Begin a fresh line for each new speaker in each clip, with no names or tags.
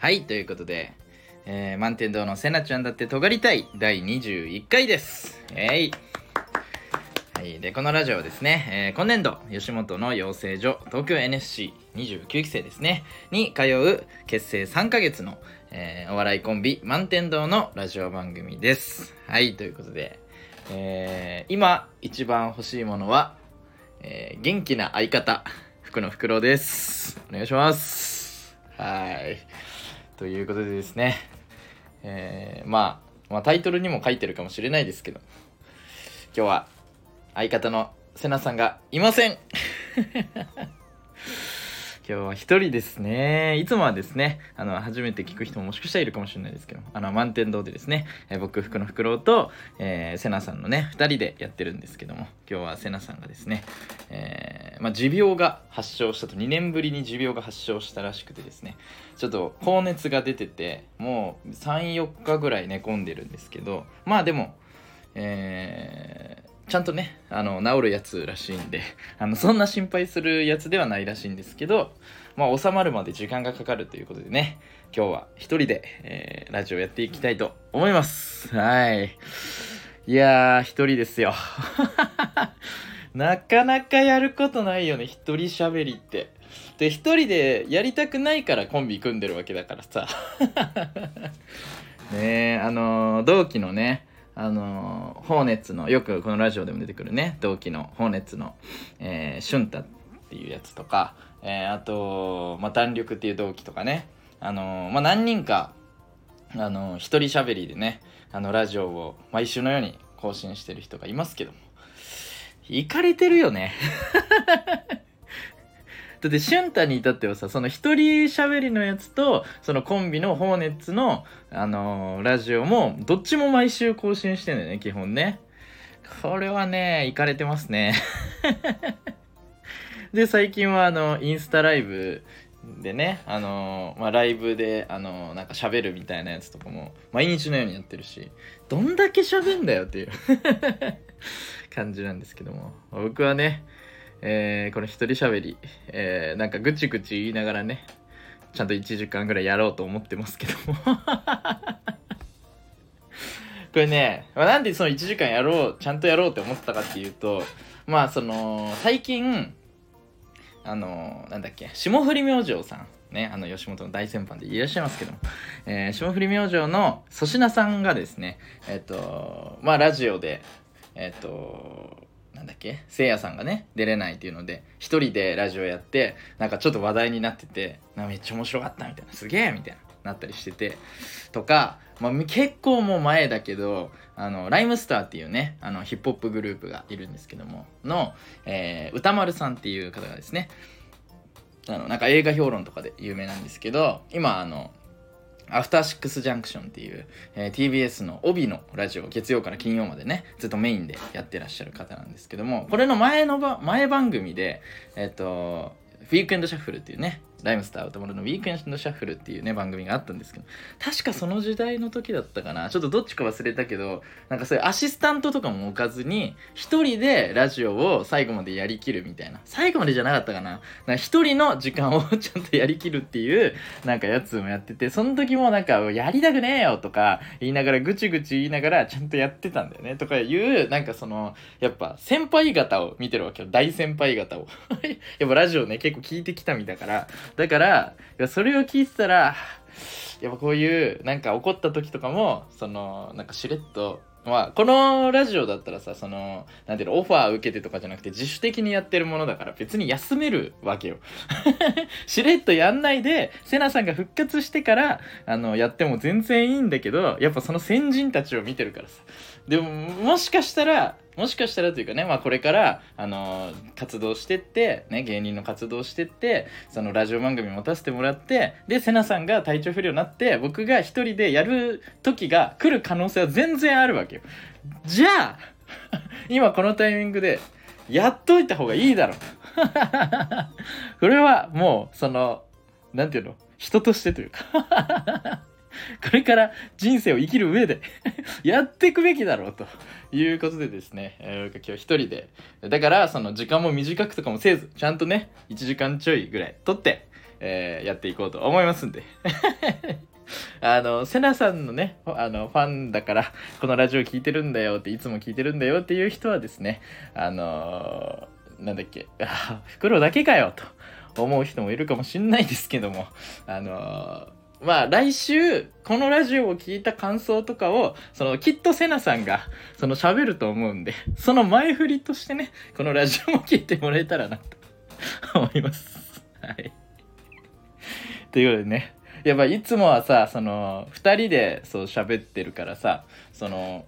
はい、ということで、えー、満天堂のせなちゃんだって尖りたい第21回です。えい。はい、で、このラジオはですね、えー今年度、吉本の養成所、東京 NSC29 期生ですね、に通う結成3ヶ月の、えーお笑いコンビ、満天堂のラジオ番組です。はい、ということで、えー今一番欲しいものは、え元気な相方、福の袋です。お願いします。はい。ということでですね、えーまあ、まあタイトルにも書いてるかもしれないですけど。今日は相方のせなさんがいません。今日は一人ですね。いつもはですねあの初めて聞く人ももしかしたらいるかもしれないですけどあの満天堂でですね、え僕福のフクロウと、えー、せなさんのね2人でやってるんですけども今日はせなさんがですね、えーまあ、持病が発症したと2年ぶりに持病が発症したらしくてですねちょっと高熱が出ててもう34日ぐらい寝込んでるんですけどまあでもえーちゃんとねあの治るやつらしいんであのそんな心配するやつではないらしいんですけどまあ収まるまで時間がかかるということでね今日は一人で、えーラジオやっていきたいと思います。はい。いやー一人ですよ。なかなかやることないよね一人喋りって。で一人でやりたくないからコンビ組んでるわけだからさ。ねえあのー同期のねあのホーネッツのよくこのラジオでも出てくるね同期のホーネッツの、えー、シュンタっていうやつとか、えーあと、まあ、弾力っていう同期とかねあのまあ、何人かあの一人喋りでねあのラジオを毎週のように更新してる人がいますけども。いかれてるよね。だって俊太に至ってはさその一人喋りのやつとそのコンビのホーネッツの、あのーラジオもどっちも毎週更新してんだよね基本ね。これはねいかれてますね。で最近はあのインスタライブでねあのーまあライブであのーなんか喋るみたいなやつとかも毎日のようにやってるしどんだけ喋んだよっていう 感じなんですけども。僕はねえーこの一人喋り、えーなんかぐちぐち言いながらねちゃんと1時間ぐらいやろうと思ってますけども。これね、まあなんでその1時間やろうちゃんとやろうって思ったかっていうとまあその最近あのなんだっけ霜降り明星さんねあの吉本の大先輩でいらっしゃいますけども、えー霜降り明星の粗品さんがですねえっ、とまあラジオでえっ、となんだっけ？せいやさんがね出れないっていうので一人でラジオやってなんかちょっと話題になっててなめっちゃ面白かったみたいな。すげえみたいななったりしてて。とか、まあ、結構もう前だけどあのライムスターっていうねあのヒップホップグループがいるんですけどもの、えー歌丸さんっていう方がですねあのなんか映画評論とかで有名なんですけど今あのアフターシックスジャンクションっていう、えー TBS の帯のラジオ月曜から金曜までねずっとメインでやってらっしゃる方なんですけどもこれの前のば前番組でえっ、とウィークエンドシャッフルっていうねライムスター歌丸のウィークエンドシャッフルっていうね番組があったんですけど確かその時代の時だったかな。ちょっとどっちか忘れたけどなんかそういうアシスタントとかも置かずに一人でラジオを最後までやりきるみたいな。最後までじゃなかったかな。な一人の時間をちゃんとやりきるっていうなんかやつもやっててその時もなんかやりたくねえよとか言いながらぐちぐち言いながらちゃんとやってたんだよね。とかいうなんかそのやっぱ先輩方を見てるわけよ。大先輩方を。やっぱラジオね結構聞いてきた身だから。だからそれを聞いてたらやっぱこういうなんか怒った時とかもそのなんかしれっとまあこのラジオだったらさそのなんていうのオファー受けてとかじゃなくて自主的にやってるものだから別に休めるわけよ。しれっとやんないでセナさんが復活してからあのやっても全然いいんだけどやっぱその先人たちを見てるからさ。でももしかしたらもしかしたらというかね、まあ、これから、あの活動してって、ね、芸人の活動してってそのラジオ番組持たせてもらってでセナさんが体調不良になって僕が一人でやる時が来る可能性は全然あるわけよ。じゃあ 今このタイミングでやっといた方がいいだろ。う これはもうそのなんていうの？人としてというか。これから人生を生きる上で やっていくべきだろうということでですね、えー今日一人で。だからその時間も短くとかもせずちゃんとね1時間ちょいぐらい取ってえーやっていこうと思いますんで。あの、セナさんのね、あの、ファンだから、このラジオ聞いてるんだよって、いつも聞いてるんだよっていう人はですね、あのー、なんだっけ、あ、袋だけかよと思う人もいるかもしんないですけども、あのー、まあ来週このラジオを聞いた感想とかをそのきっとセナさんがその喋ると思うんで その前振りとしてねこのラジオも聞いてもらえたらなと 思います。はい。ということでね。やっぱいつもはさその2人でそう喋ってるからさその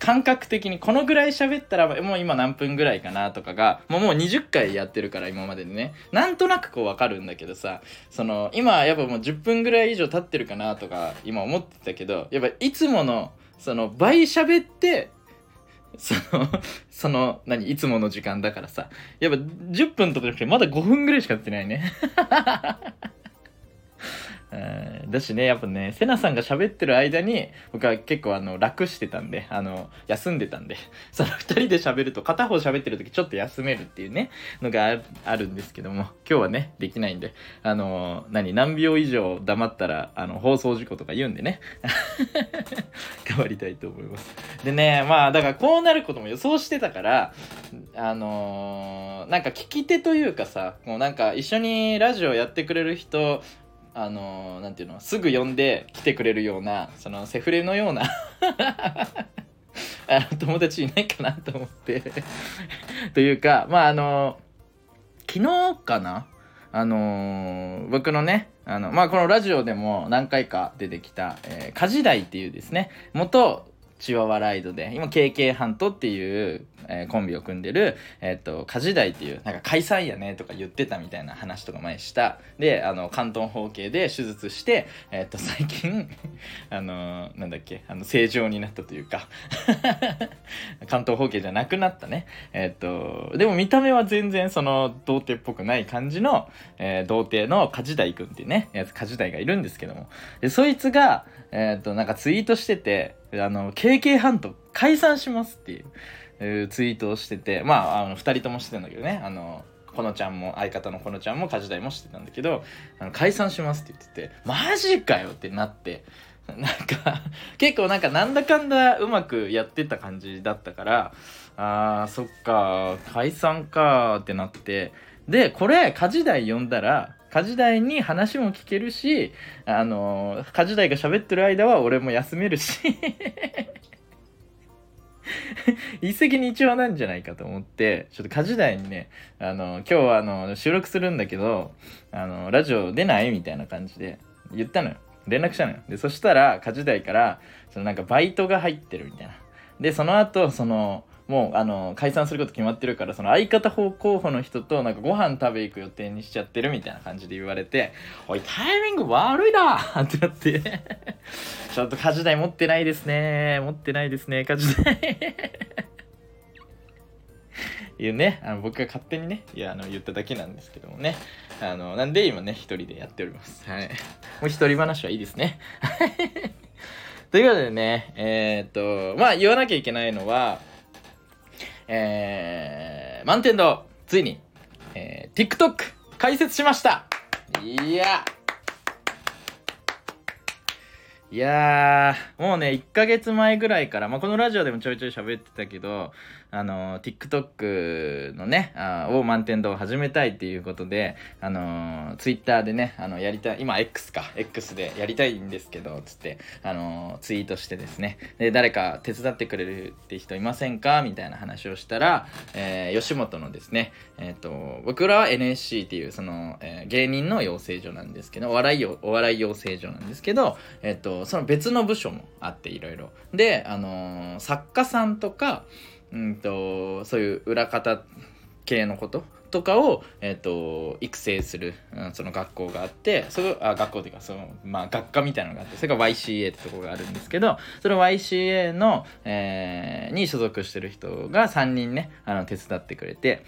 感覚的にこのぐらい喋ったらもう今何分ぐらいかなとかがもうもう20回やってるから今まででねなんとなくこう分かるんだけどさその今やっぱもう10分ぐらい以上経ってるかなとか今思ってたけどやっぱいつものその倍喋ってその、その、何、いつもの時間だからさ。やっぱ10分とかじゃなくてまだ5分ぐらいしか経ってないね。だしねやっぱねセナさんが喋ってる間に僕は結構あの楽してたんであの休んでたんで その2人で喋ると片方喋ってる時ちょっと休めるっていうねのがあるんですけども今日はねできないんであの何何秒以上黙ったらあの放送事故とか言うんでね 頑張りたいと思います。でねまあだからこうなることも予想してたからあの、なんか聞き手というかさもうなんか一緒にラジオやってくれる人あのなんていうのすぐ呼んで来てくれるようなそのセフレのような 友達いないかなと思って。というかまああの昨日かな？あの僕のねあのまあこのラジオでも何回か出てきた、えー、カジダイっていうですね元チワワライドで、今 KK ハントっていう、えー、コンビを組んでる、えっ、と、カジダイっていう、なんか解散やねとか言ってたみたいな話とか前した。で、あの、関東方形で手術して、えっ、と、最近 あのなんだっけ、あの、正常になったというか 関東方形じゃなくなったね。えっ、と、でも見た目は全然その、童貞っぽくない感じの、えー、童貞のカジダイ君っていうね、やつ、カジダイがいるんですけども。で、そいつが、えっ、と、なんかツイートしてて、あの、KK ハント解散しますっていう、ツイートをしてて、まあ、あの、二人ともしてんだけどね、あの、このちゃんも、相方のこのちゃんも、家事代もしてたんだけど、あの解散しますって言ってて、マジかよってなって、なんか結構なんかなんだかんだうまくやってた感じだったから、あー、そっか、解散かってなって、で、これ、家事代呼んだら、家事代に話も聞けるし、あの、家事代が喋ってる間は俺も休めるし 一石二鳥なんじゃないかと思って、ちょっと家事代にね、あの、今日はあの、収録するんだけど、あの、ラジオ出ないみたいな感じで言ったのよ。連絡したのよ。で、そしたら、家事代から、そのなんかバイトが入ってるみたいな。で、その後、その、もうあの解散すること決まってるからその相方候補の人となんかご飯食べ行く予定にしちゃってるみたいな感じで言われて「おいタイミング悪いな! 」ってなって。ちょっと家事代持ってないですね。持ってないですね。家事代。いうねあの僕が勝手にねいやあの言っただけなんですけどもね。あのなんで今ね一人でやっております。はい。もう一人話はいいですね。ということでねえー、っとまあ言わなきゃいけないのはえー、満天堂、ついに、えー、TikTok 開設しました。いや。いやー、もうね、1ヶ月前ぐらいから、まあ、このラジオでもちょいちょい喋ってたけど、あの、TikTok のね、あを満点度を始めたいっていうことで、あの、Twitter でね、あの、やりたい、今 X か、X でやりたいんですけど、つって、あの、ツイートしてですね、で、誰か手伝ってくれるって人いませんか？みたいな話をしたら、えー、吉本のですね、えっ、ー、と、僕らは NSC っていう、その、えー、芸人の養成所なんですけど、お笑いお笑い養成所なんですけど、えっ、と、その別の部署もあっていろいろ。であの、作家さんとかうんとそういう裏方系のこととかを、えーと、育成する、うん、その学校があってそれあ学校っていうかその、まあ、学科みたいなのがあってそれが YCA ってとこがあるんですけどその YCA の、えー、に所属してる人が3人ねあの手伝ってくれて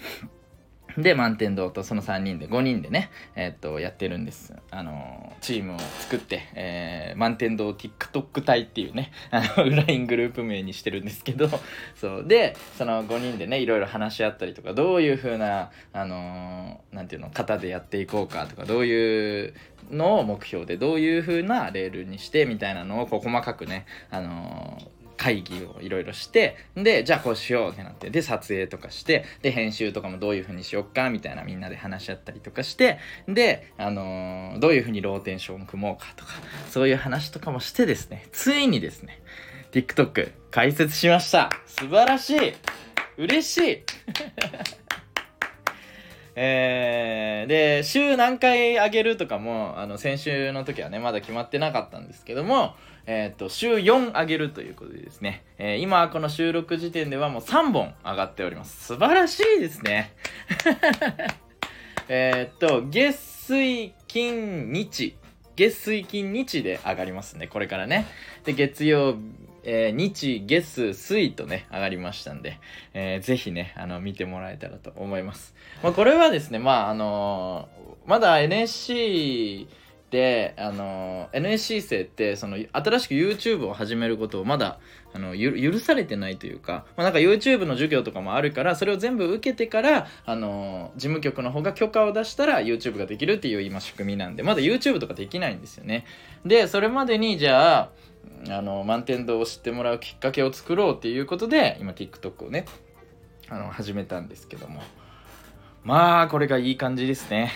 で満天堂とその3人で5人でね、えー、っとやってるんです。あのチームを作って、えー、満天堂 TikTok 隊っていうねあの LINE グループ名にしてるんですけどそう。でその5人でねいろいろ話し合ったりとかどういう風なあのなんていうの型でやっていこうかとかどういうのを目標でどういう風なレールにしてみたいなのをこう細かくねあの会議をいろいろしてでじゃあこうしようってなってで撮影とかしてで編集とかもどういう風にしよっかみたいなみんなで話し合ったりとかしてで、あのー、どういう風にローテンションを組もうかとかそういう話とかもしてですねついにですね TikTok 開設しました。素晴らしい。嬉しい。えー、で週何回上げるとかもあの先週の時はねまだ決まってなかったんですけどもえっ、ー、と、週4上げるということでですね、えー、今この収録時点ではもう3本上がっております。素晴らしいですね。えっと、月水金日。月水金日で上がりますね、これからね。で、月曜えー、日、月、水とね、上がりましたんで、えー、ぜひね、あの、見てもらえたらと思います。まあ、これはですね、まあ、あのー、まだ NSC であの NSC 生ってその新しく YouTube を始めることをまだあの許されてないというか、まあ、なんか YouTube の授業とかもあるからそれを全部受けてからあの事務局の方が許可を出したら YouTube ができるっていう今仕組みなんでまだ YouTube とかできないんですよね。でそれまでにじゃああの満天堂を知ってもらうきっかけを作ろうっていうことで今 TikTok をねあの始めたんですけども。まあ、これがいい感じですね。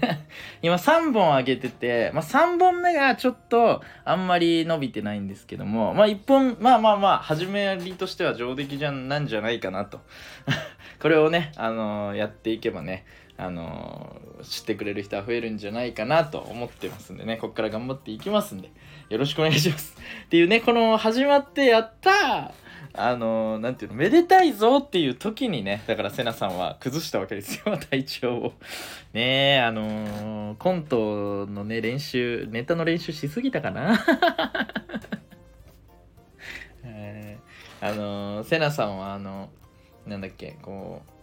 今3本上げてて、まあ3本目がちょっとあんまり伸びてないんですけども、まあ1本、まあまあまあ、始めりとしては上出来じゃなんじゃないかなと。これをね、あのー、やっていけばね、あのー、知ってくれる人は増えるんじゃないかなと思ってますんでね、こっから頑張っていきますんで、よろしくお願いします。っていうね、この始まってやったあのなんていうのめでたいぞっていう時にねだからセナさんは崩したわけですよ 体調を。ねえあのー、コントのね練習ネタの練習しすぎたかな。えー、あのー、セナさんはあのなんだっけこう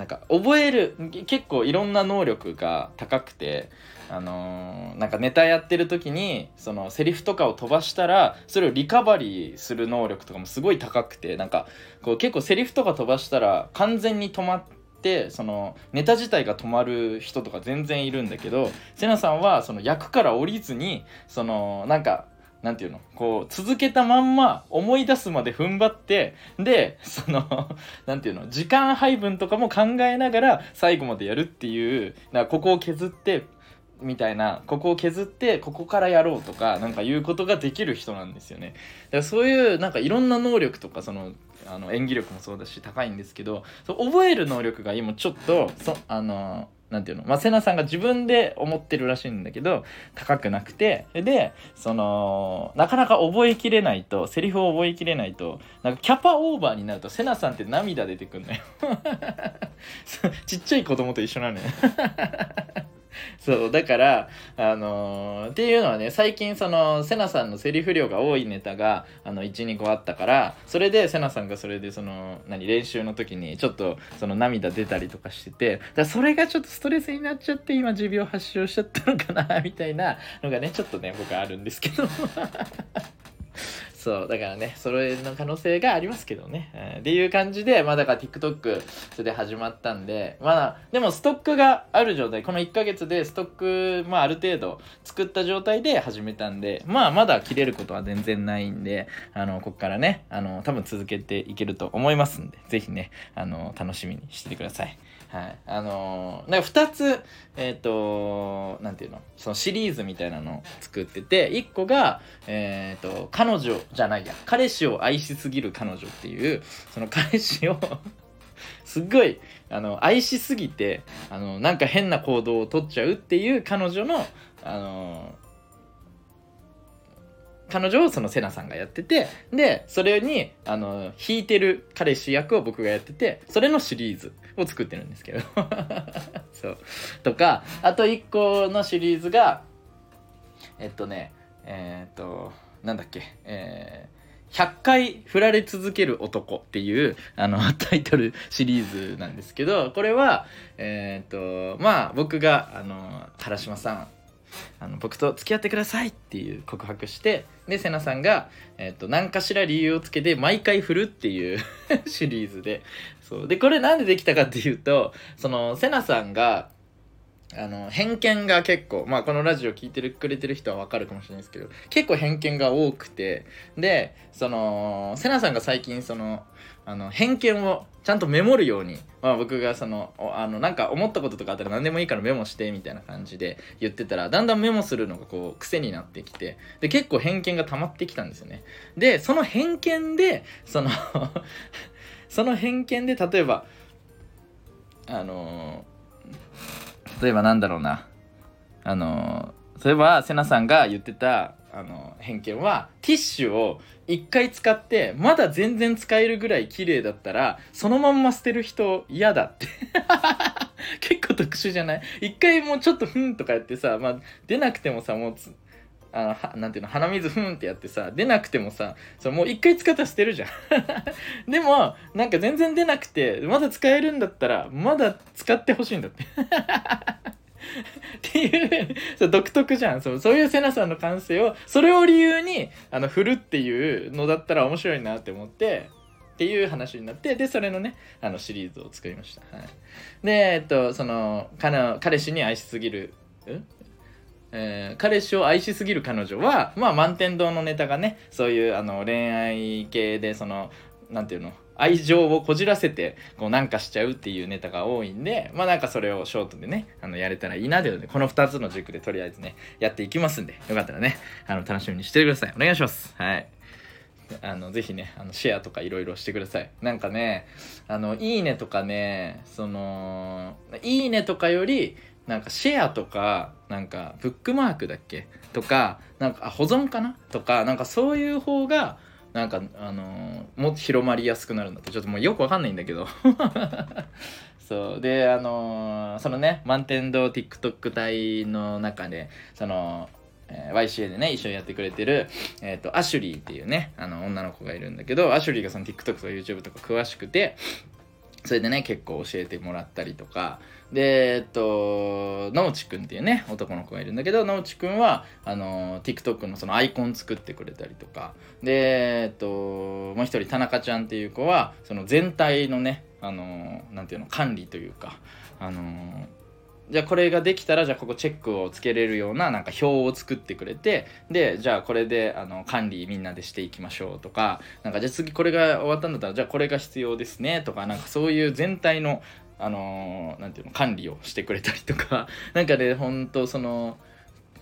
なんか覚える結構いろんな能力が高くてあのー、なんかネタやってる時にそのセリフとかを飛ばしたらそれをリカバリーする能力とかもすごい高くてなんかこう結構セリフとか飛ばしたら完全に止まってそのネタ自体が止まる人とか全然いるんだけどセナさんはその役から降りずにそのなんかなんていうの？こう続けたまんま思い出すまで踏ん張ってでその なんていうの？時間配分とかも考えながら最後までやるっていうなここを削ってみたいなここを削ってここからやろうとかなんかいうことができる人なんですよね。だからそういうなんかいろんな能力とかそのあの演技力もそうだし高いんですけどそう覚える能力が今ちょっとそあのなんていうの？まあ、セナさんが自分で思ってるらしいんだけど、高くなくて、で、その、なかなか覚えきれないと、セリフを覚えきれないと、なんかキャパオーバーになると、セナさんって涙出てくんのよ。ちっちゃい子供と一緒なのよ。そうだからあのー、っていうのはね最近そのセナさんのセリフ量が多いネタがあの12個あったからそれでセナさんがそれでその何練習の時にちょっとその涙出たりとかしててだそれがちょっとストレスになっちゃって今持病発症しちゃったのかなみたいなのがねちょっとね僕はあるんですけど。そう、だからね、それの可能性がありますけどね。うん、っていう感じで、まあだから TikTok それで始まったんで、まあ、でもストックがある状態、この1ヶ月でストック、まあある程度作った状態で始めたんで、まあまだ切れることは全然ないんで、あの、こっからね、あの、多分続けていけると思いますんで、ぜひね、あの、楽しみにしててください。はい。あのー、なんか2つ、えっ、ー、と、なんていうの、そのシリーズみたいなのを作ってて、1個が、えっ、ー、と、彼女じゃないや、彼氏を愛しすぎる彼女っていう、その彼氏を すっごい、あの、愛しすぎて、あの、なんか変な行動をとっちゃうっていう彼女の、あの彼女をそのセナさんがやっててでそれにあの弾いてる彼氏役を僕がやっててそれのシリーズを作ってるんですけど。そう。とかあと1個のシリーズがえっとねえー、っとなんだっけえー100回振られ続ける男っていうあの タイトルシリーズなんですけどこれはえっ、とまあ僕があの原島さんあの僕と付き合ってくださいっていう告白してで瀬名さんが、えーと、何かしら理由をつけて毎回振るっていう シリーズで。そう。でこれなんでできたかっていうとその瀬名さんがあの偏見が結構まあこのラジオ聞いてるくれてる人は分かるかもしれないですけど結構偏見が多くて。でその瀬名さんが最近そのあの偏見をちゃんとメモるように、まあ、僕がそのあのなんか思ったこととかあったら何でもいいからメモしてみたいな感じで言ってたらだんだんメモするのがこう癖になってきてで結構偏見が溜まってきたんですよね。でその偏見でその その偏見で例えばあの例えばなんだろうな。あの例えば瀬名さんが言ってたあの偏見はティッシュを1回使ってまだ全然使えるぐらい綺麗だったらそのまんま捨てる人嫌だって。結構特殊じゃない？一回もうちょっとふんとかやってさ、まあ、出なくてもさもうあのはなんていうの？鼻水ふんってやってさ出なくてもさそもう一回使ったら捨てるじゃん。でもなんか全然出なくてまだ使えるんだったらまだ使ってほしいんだって。っていう独特じゃん。そうそういうセナさんの感性をそれを理由にあの振るっていうのだったら面白いなって思ってっていう話になってでそれのねあのシリーズを作りました、はい、でえっとその彼氏に愛しすぎるえ？ー、彼氏を愛しすぎる彼女はまあ満天堂のネタがねそういうあの恋愛系でその何て言うの？愛情をこじらせてこうなんかしちゃうっていうネタが多いんでまあなんかそれをショートでねあのやれたらいいなというのでこの2つの軸でとりあえずねやっていきますんでよかったらねあの楽しみにしてください。お願いします。はい。あのぜひねあのシェアとかいろいろしてください。なんかねあのいいねとかねそのいいねとかよりなんかシェアとかなんかブックマークだっけ？とかなんか保存かな？とかなんかそういう方がなんかあのー、もっと広まりやすくなるんだって。ちょっともうよくわかんないんだけど。そう。であのー、そのね満天堂 TikTok 隊の中でそのえ、YCA でね一緒にやってくれてる、えーと、アシュリーっていうねあの女の子がいるんだけどアシュリーがその TikTok とか YouTube とか詳しくてそれでね結構教えてもらったりとかで、えっと、野内くんっていうね、男の子がいるんだけど、野内くんは、あの、TikTok のそのアイコン作ってくれたりとか、で、えっと、もう一人、田中ちゃんっていう子は、その全体のね、あの、なんていうの、管理というか、あの、じゃあこれができたらじゃあここチェックをつけれるようななんか表を作ってくれてでじゃあこれであの管理みんなでしていきましょうとかなんかじゃあ次これが終わったんだったらじゃあこれが必要ですねとかなんかそういう全体のあのー、ていうの管理をしてくれたりとか。なんかねほんとその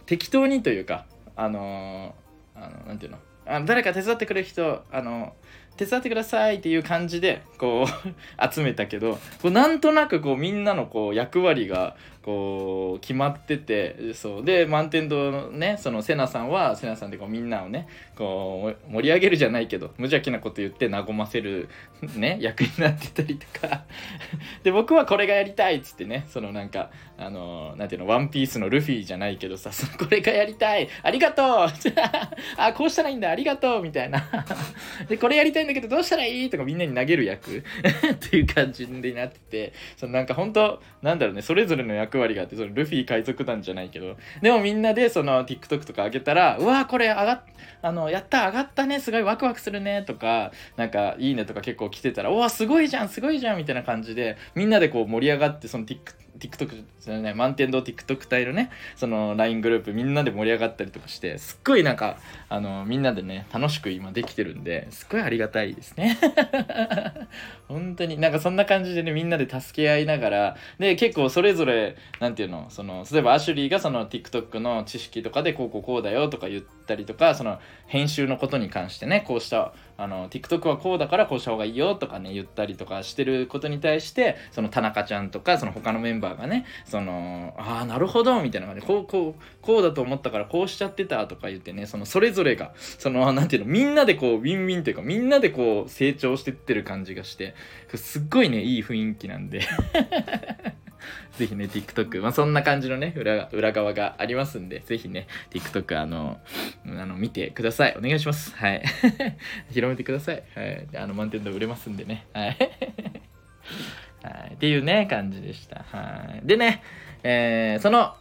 適当にというかあのー、あのなんていうの。あ誰か手伝ってくれる人あの手伝ってくださいっていう感じでこう 集めたけどこうなんとなくこうみんなのこう役割がこう決まっててそう。で満天堂のねそのセナさんはセナさんでこうみんなをねこう盛り上げるじゃないけど無邪気なこと言って和ませるね 役になってたりとか。で僕はこれがやりたいっつってねそのなんかあのなんていうのワンピースのルフィじゃないけどさこれがやりたいありがとう！あこうしたらいいんだありがとう！みたいな。でこれやりたいんだけどどうしたらいい？とかみんなに投げる役。っていう感じになっててそのなんか本当なんだろうねそれぞれの役役割があってそのルフィ海賊団じゃないけどでもみんなでその TikTok とか上げたらうわこれ上がっあのやった上がったねすごいワクワクするねとかなんかいいねとか結構来てたらおわすごいじゃんすごいじゃんみたいな感じでみんなでこう盛り上がってその TikTok TikTok そのね満天堂 TikTok 隊のねその LINE グループみんなで盛り上がったりとかしてすっごいなんかあのみんなでね楽しく今できてるんですっごいありがたいですね。本当に。なんかそんな感じでねみんなで助け合いながらで結構それぞれ何て言うのその例えばアシュリーがその TikTok の知識とかでこうこうこうだよとか言ったりとかその編集のことに関してねこうしたあの TikTok はこうだからこうした方がいいよとかね言ったりとかしてることに対してその田中ちゃんとかその他のメンバーがねそのああなるほどみたいな感じでこうこうこうだと思ったからこうしちゃってたとか言ってねそのそれぞれがその何ていうのみんなでこうウィンウィンというかみんなでこう成長してってる感じがしてすっごいねいい雰囲気なんで。ぜひね、TikTok、まあ、そんな感じのね、裏裏側がありますんで、ぜひね、TikTok、あの、あの見てください。お願いします。はい。広めてください。はい。あの、満点度売れますんでね。はい。はい、っていうね、感じでした。はい。でね、えー、その、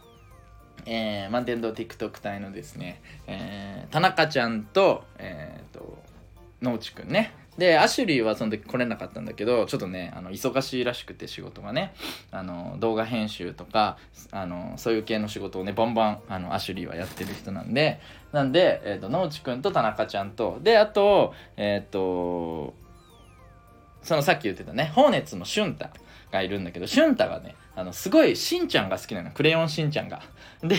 えー、満天堂 TikTok 隊のですね、えー、田中ちゃんと、えっ、ー、と、野内くんね。で、アシュリーはその時来れなかったんだけど、ちょっとね、あの忙しいらしくて仕事がね、あの動画編集とか、あのそういう系の仕事をね、バンバンあのアシュリーはやってる人なんで、なんで、えっ、ー、と、野内くんと田中ちゃんと、で、あと、えっ、ー、と、そのさっき言ってたね、ホーネッツのシュンタがいるんだけど、シュンタがね、あの、すごいしんちゃんが好きなの。クレヨンしんちゃんが。で、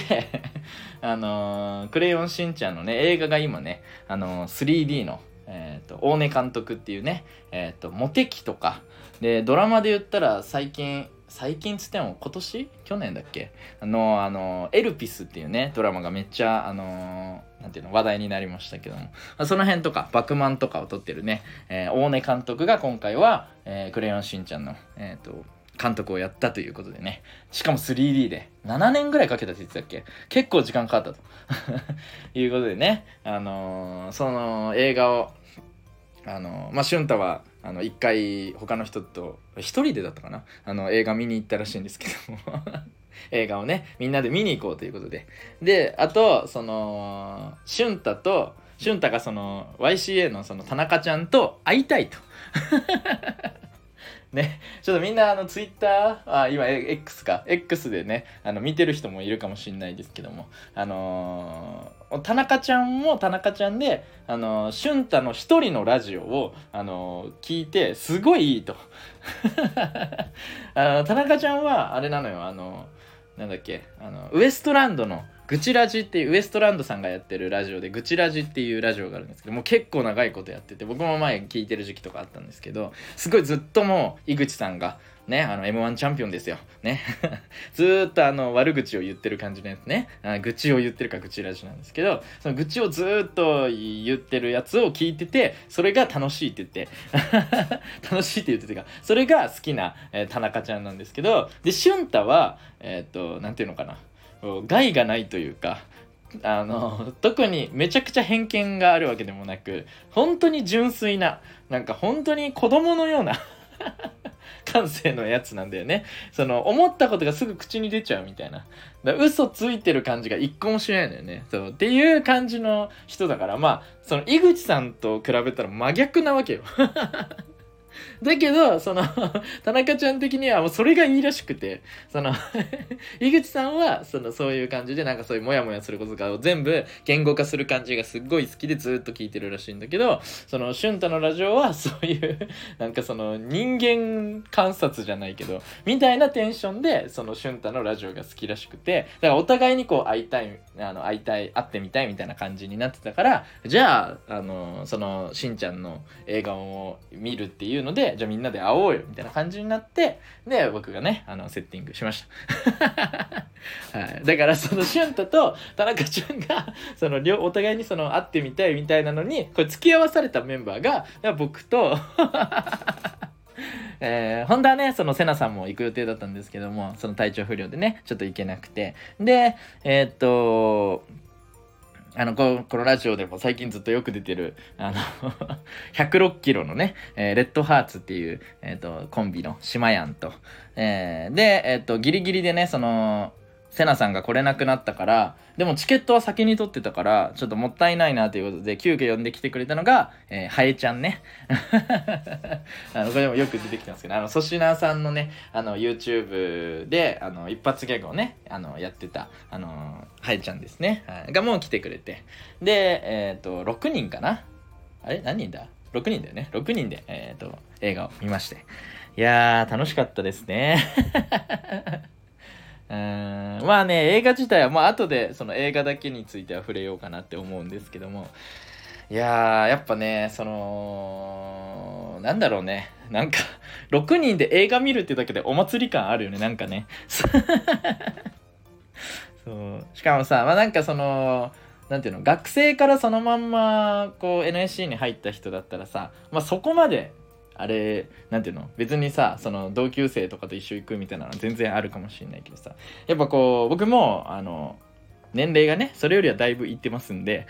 あのー、クレヨンしんちゃんのね、映画が今ね、あのー、3D の、えっ、ー、と、大根監督っていうね、えっ、と、モテキとか、で、ドラマで言ったら最近、最近つっても今年？去年だっけ？あの、あの、エルピスっていうね、ドラマがめっちゃ、あのなんていうの、話題になりましたけども、その辺とか、バクマンとかを撮ってるね、えー、大根監督が今回は、えー、クレヨンしんちゃんの、えっ、ー、と、監督をやったということでね。しかも 3D で。7年ぐらいかけたって言ってたっけ？結構時間かかったと。いうことでね。あのー、その映画を、あの、まあ、俊太は、あの、1回他の人と、1人でだったかな？あの、映画見に行ったらしいんですけども。映画をね、みんなで見に行こうということで。で、あと、その、俊太と、俊太がその YCA のその田中ちゃんと会いたいと。ね、ちょっとみんなあのツイッター、あ、今 X か、X でね、あの見てる人もいるかもしれないですけども、あのー、田中ちゃんも田中ちゃんで、あのー、俊太の一人のラジオを、あのー、聞いて、すごいいいと。あの、田中ちゃんは、あれなのよ、あのなんだっけ、あの、ウエストランドの、グチラジっていうウエストランドさんがやってるラジオでグチラジっていうラジオがあるんですけどもう結構長いことやってて僕も前聞いてる時期とかあったんですけどすごいずっともう井口さんがね、あの M1 チャンピオンですよ。ね。ずっとあの悪口を言ってる感じのやつね。あ愚痴を言ってるか愚痴ラジなんですけど、その愚痴をずっと言ってるやつを聞いてて、それが楽しいって言って、楽しいって言っててか、それが好きな、えー、田中ちゃんなんですけど、で、俊太は、えー、っと、なんていうのかな。害がないというかあの特にめちゃくちゃ偏見があるわけでもなく本当に純粋ななんか本当に子供のような 感性のやつなんだよね。その思ったことがすぐ口に出ちゃうみたいな。だ嘘ついてる感じが一個もしないんだよね。そうっていう感じの人だからまあその井口さんと比べたら真逆なわけよ。だけど、その 田中ちゃん的にはもうそれがいいらしくて、その 井口さんは、その、そういう感じで、なんかそういうモヤモヤすることが全部言語化する感じがすっごい好きでずっと聞いてるらしいんだけど、その、俊太のラジオはそういう なんかその、人間観察じゃないけど、みたいなテンションで、その、俊太のラジオが好きらしくて、だからお互いにこう、会いたい、あの、会いたい、会ってみたいみたいな感じになってたから、じゃあ、あの、その、しんちゃんの映画を見るっていうので、じゃあみんなで会おうよみたいな感じになってで僕がねあのセッティングしました はい、だからその俊太と田中ちゃんがその両お互いにその会ってみたいみたいなのにこれ付き合わされたメンバーが僕と えー、本当はね、そのセナさんも行く予定だったんですけども、その体調不良でね、ちょっと行けなくて。で、えー、っと、あのこ、このラジオでも最近ずっとよく出てる、あの 106キロのね、えー、レッドハーツっていう、えっ、ー、と、コンビの島やんと、えー、で、えっ、と、ギリギリでね、その、セナさんが来れなくなったから、でもチケットは先に取ってたから、ちょっともったいないなということで、急遽呼んできてくれたのが、えー、ハエちゃんね。あの、これもよく出てきたんですけど、あの、粗品さんのね、あの、YouTube で、あの、一発ギャグをね、あの、やってた、あの、ハエちゃんですね。はい、がもう来てくれて。で、えっ、ー、と、6人かな？あれ？何人だ ?6 人だよね。6人で、えっ、ー、と、映画を見まして。いやー、楽しかったですね。うん。まあね映画自体はまあ後でその映画だけについては触れようかなって思うんですけども。いややっぱねそのなんだろうね。なんか 6人で映画見るってだけでお祭り感あるよねなんかね。そう。しかもさまあなんかそのなんていうの学生からそのまんまこう NSC に入った人だったらさまあそこまであれなんていうの？別にさその同級生とかと一緒行くみたいなのは全然あるかもしれないけどさ。やっぱこう僕もあの年齢がねそれよりはだいぶいってますんで。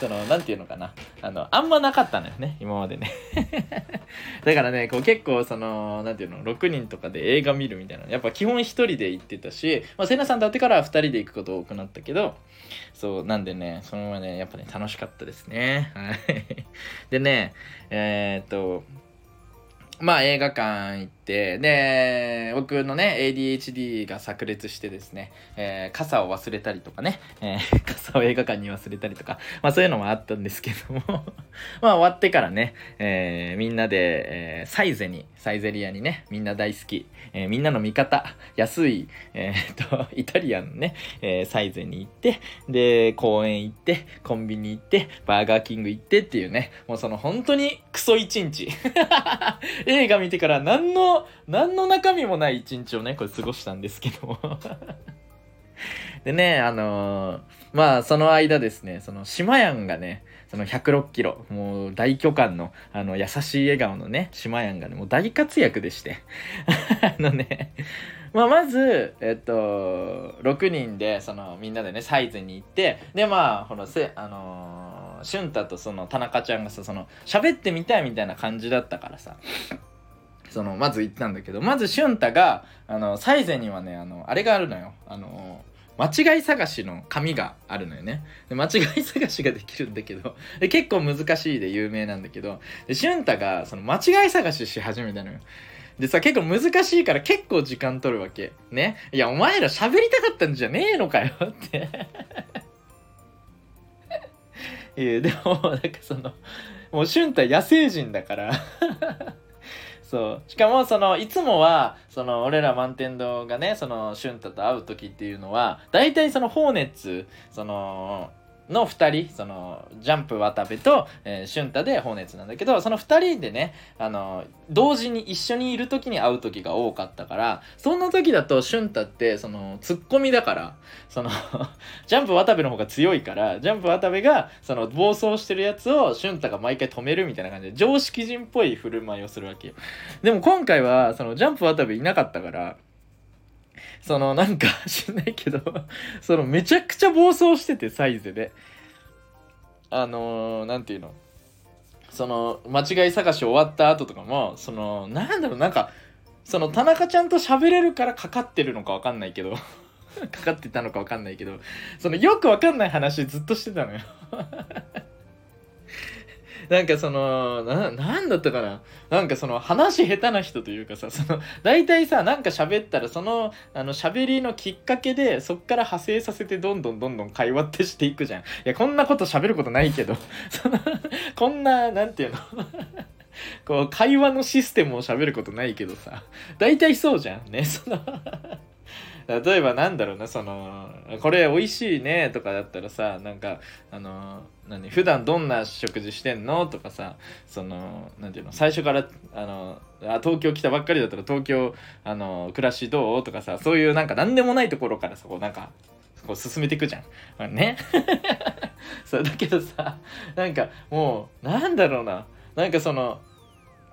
その何て言うのかな。あのあんまなかったのよね今までね。だからねこう結構その何て言うの6人とかで映画見るみたいなやっぱ基本1人で行ってたし、まあ、セナさんと会ってからは2人で行くこと多くなったけどそうなんでねそのままねやっぱね楽しかったですね。はい。でねえー、っとまあ映画館行って、で、僕のね、ADHD が炸裂してですね、えー、傘を忘れたりとかね、えー、傘を映画館に忘れたりとか、まあそういうのもあったんですけども まあ終わってからね、えー、みんなで、え、サイゼに、サイゼリアにね、みんな大好き、え、みんなの味方、安い、えー、と、イタリアンのね、え、サイゼに行って、で、公園行って、コンビニ行って、バーガーキング行ってっていうね、もうその本当にクソ一日。映画見てから何の、何の中身もない一日をね、これ過ごしたんですけど。でね、あのー、まあ、その間ですね、その、島やんがね、その106キロ、もう大巨漢の、あの、優しい笑顔のね、島やんがね、もう大活躍でして。あのね、まあ、まず、えっと、6人で、その、みんなでね、サイズに行って、で、まあ、この、せ、あのー、俊太とその、田中ちゃんがさ、その、喋ってみたいみたいな感じだったからさ、そのまず行ったんだけどまず俊太があのサイゼにはねあのあれがあるのよ。あの間違い探しの紙があるのよね。で間違い探しができるんだけど で結構難しいで有名なんだけどで俊太がその間違い探しし始めたのよ。でさ結構難しいから結構時間取るわけ。ね。いやお前ら喋りたかったんじゃねえのかよ って。いやでもなんかそのもう俊太野生人だから。そう。しかもそのいつもはその俺ら満天堂がねその俊太と会う時っていうのは大体その放熱そのの2人そのジャンプ渡部と、えー、俊太で放熱なんだけどその2人でねあの同時に一緒にいる時に会う時が多かったからそんな時だと俊太ってそのツッコミだからその ジャンプ渡部の方が強いからジャンプ渡部がその暴走してるやつを俊太が毎回止めるみたいな感じで常識人っぽい振る舞いをするわけよ。でも今回はそのジャンプ渡部いなかったからそのなんか 知んないけどそのめちゃくちゃ暴走しててサイズで。あのー、ていうの？その間違い探し終わった後とかもそのなんだろうなんかその田中ちゃんと喋れるからかかってるのかわかんないけど かかってたのかわかんないけどそのよくわかんない話ずっとしてたのよ。なんかそのな、なんだったかな？なんかその話下手な人というかさ、その、大体さ、なんか喋ったらその、あの喋りのきっかけで、そっから派生させてどんどんどんどん会話ってしていくじゃん。いや、こんなこと喋ることないけど、その、こんな、なんていうの？こう、会話のシステムを喋ることないけどさ、大体そうじゃん。ね、その例えばなんだろうなそのこれ美味しいねとかだったらさなんかあの何普段どんな食事してんの？とかさその何ていうの最初からあのあ東京来たばっかりだったら東京あの暮らしどう？とかさそういうなんか何でもないところからさこうなんかこう進めていくじゃん。ね？そうだけどさなんかもうなんだろうな。なんかその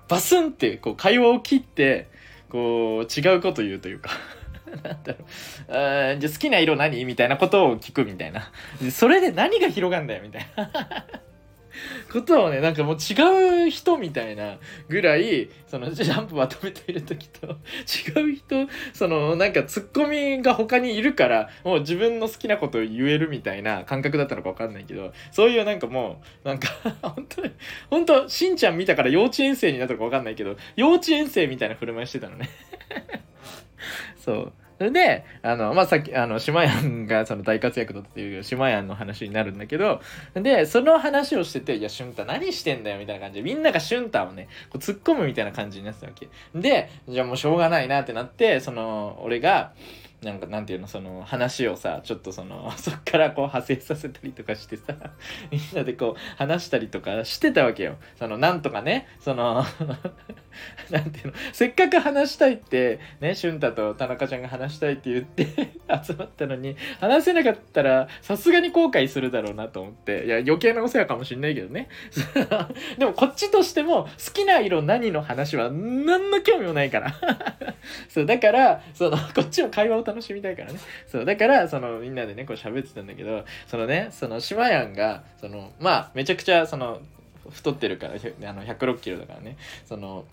バスンってこう会話を切ってこう違うこと言うというか。なんだろう。じゃあ好きな色何？みたいなことを聞くみたいな。それで何が広がるんだよみたいな。ことをね、なんかもう違う人みたいなぐらい、そのジャンプまとめている時と違う人、そのなんかツッコミが他にいるから、もう自分の好きなことを言えるみたいな感覚だったのかわかんないけど、そういうなんかもう、なんか 本当に、本当しんちゃん見たから幼稚園生になったのかわかんないけど、幼稚園生みたいな振る舞いしてたのね そう。それで、あの、まあ、さっき、あの、島やんがその大活躍だっていう島やんの話になるんだけど、で、その話をしてて、いや、俊太何してんだよみたいな感じで、みんなが俊太をね、こう突っ込むみたいな感じになってたわけ。で、じゃあもうしょうがないなってなって、その、俺が、なんかなんていうのその話をさちょっとその そっからこう派生させたりとかしてさ みんなでこう話したりとかしてたわけよ。そのなんとかねその なんていうのせっかく話したいってね俊太と田中ちゃんが話したいって言って集まったのに話せなかったらさすがに後悔するだろうなと思って。いや余計なお世話かもしんないけどね。でもこっちとしても好きな色何の話は何の興味もないから。そうだからそのこっちも会話を楽しみたいからね。そうだからそのみんなでねこう喋ってたんだけどそのねその島やんがそのまあめちゃくちゃその太ってるからあの106キロだからね。その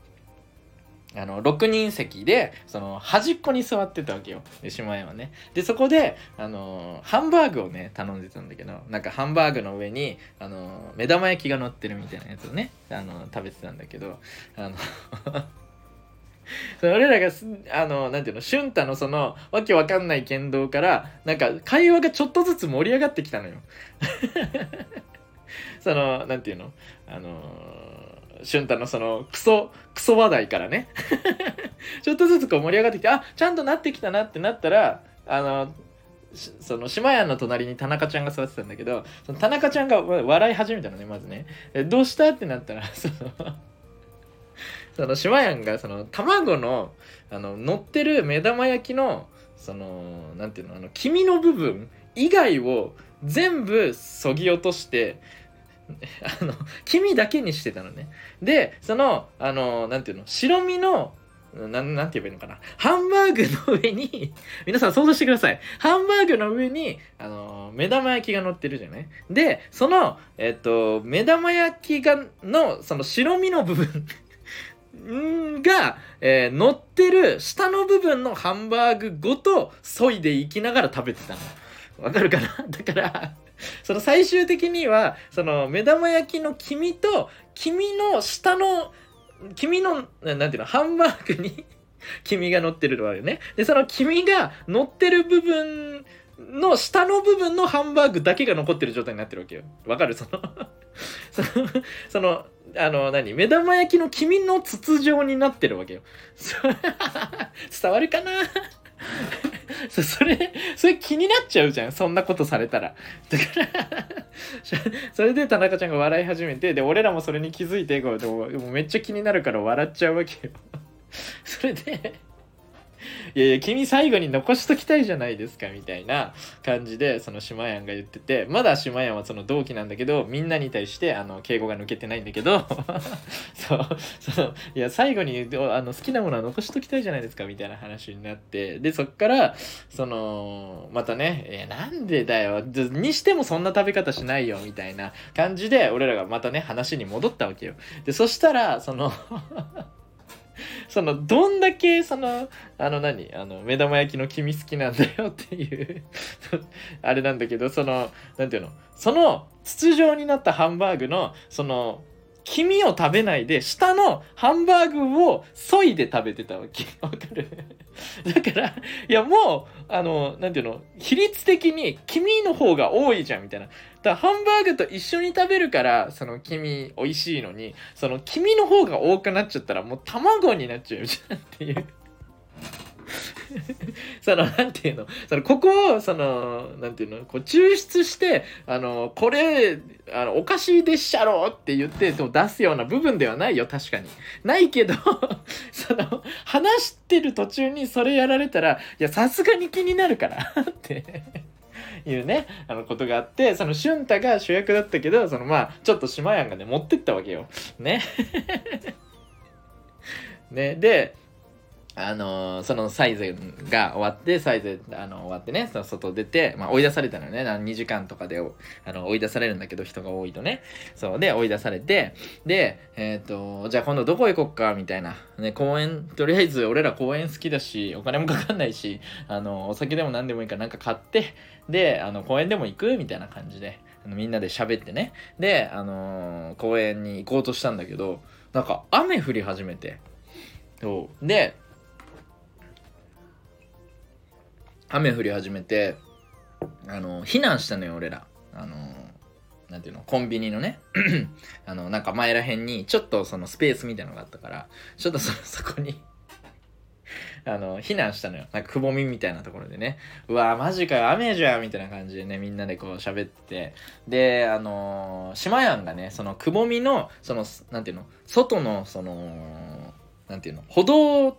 あの6人席でその端っこに座ってたわけよ。島屋はね。でそこであのハンバーグをね頼んでたんだけどなんかハンバーグの上にあの目玉焼きが乗ってるみたいなやつをねあの食べてたんだけどあの 俺らがすあのなんていうの俊太のそのわけわかんない言動からなんか会話がちょっとずつ盛り上がってきたのよ。そのなんていうのあの俊太のそのクソクソ話題からね。ちょっとずつこう盛り上がってきてあちゃんとなってきたなってなったらあのその島屋の隣に田中ちゃんが座ってたんだけどその田中ちゃんが笑い始めたのねまずね。どうした？ってなったらそのその島やんがその卵のあの乗ってる目玉焼きのそのなんていうのあの黄身の部分以外を全部そぎ落として あの黄身だけにしてたのねでそのあのなんていうの白身のななんて言えばいいのかな。ハンバーグの上に 皆さん想像してください。ハンバーグの上に、あの目玉焼きが乗ってるじゃないで、その、えっと、目玉焼きが、の、その白身の部分が、えー、乗ってる下の部分のハンバーグごと削いでいきながら食べてたの。わかるかな？だからその最終的には、その目玉焼きの黄身と、黄身の下の、黄身の、なんていうの、ハンバーグに 黄身が乗ってるわけね。で、その黄身が乗ってる部分の下の部分のハンバーグだけが残ってる状態になってるわけよ。わかる？その その、その、あの、何？目玉焼きの黄身の筒状になってるわけよ。伝わるかな？そそれ、それ気になっちゃうじゃん。そんなことされたら。だから それで田中ちゃんが笑い始めて、で、俺らもそれに気づいて、こうでもめっちゃ気になるから笑っちゃうわけよ。それで いやいや、君最後に残しときたいじゃないですか、みたいな感じで、その島やんが言ってて、まだ島やんはその同期なんだけど、みんなに対して、あの、敬語が抜けてないんだけど、そう、その、いや、最後に、あの、好きなものは残しときたいじゃないですか、みたいな話になって、で、そっから、その、またね、いや、なんでだよ、にしてもそんな食べ方しないよ、みたいな感じで、俺らがまたね、話に戻ったわけよ。で、そしたら、その そのどんだけそのあの何あの目玉焼きの黄身好きなんだよっていう あれなんだけどその何ていうのその筒状になったハンバーグのその黄身を食べないで下のハンバーグを削いで食べてたわけ。わかる？だからいやもうあのなんていうの比率的に黄身の方が多いじゃんみたいな。だハンバーグと一緒に食べるからその黄身美味しいのにその黄身の方が多くなっちゃったらもう卵になっちゃうじゃんっていう。その、なんていうの、その、ここを、その、なんていうの、こう、抽出して、あの、これ、あの、おかしいでっしゃろって言って、でも出すような部分ではないよ、確かに。ないけど、その、話してる途中にそれやられたら、いや、さすがに気になるからって。いうね、あのことがあって、その俊太が主役だったけど、そのまあ、ちょっと島やんがね、持ってったわけよ。ね。ね、で、あのー、そのサイズが終わってサイズあの終わってねその外出て、まあ、追い出されたのよね2時間とかであの追い出されるんだけど人が多いとねそうで追い出されてでえっ、ー、とじゃあ今度どこ行こっかみたいな、ね、公園とりあえず俺ら公園好きだしお金もかかんないしあのお酒でも何でもいいからなんか買ってであの公園でも行くみたいな感じであのみんなで喋ってね。であのー、公園に行こうとしたんだけどなんか雨降り始めて。そう。で雨降り始めてあの避難したのよ俺ら。あのなんていうのコンビニのね。あのなんか前らへんにちょっとそのスペースみたいなのがあったからちょっとそ そこにあの避難したのよ。なんかくぼみみたいなところでね。うわマジかよ。雨じゃんみたいな感じでねみんなでこう喋って。であの島やんがねそのくぼみのそのなんていうの？外のそのなんていうの？歩道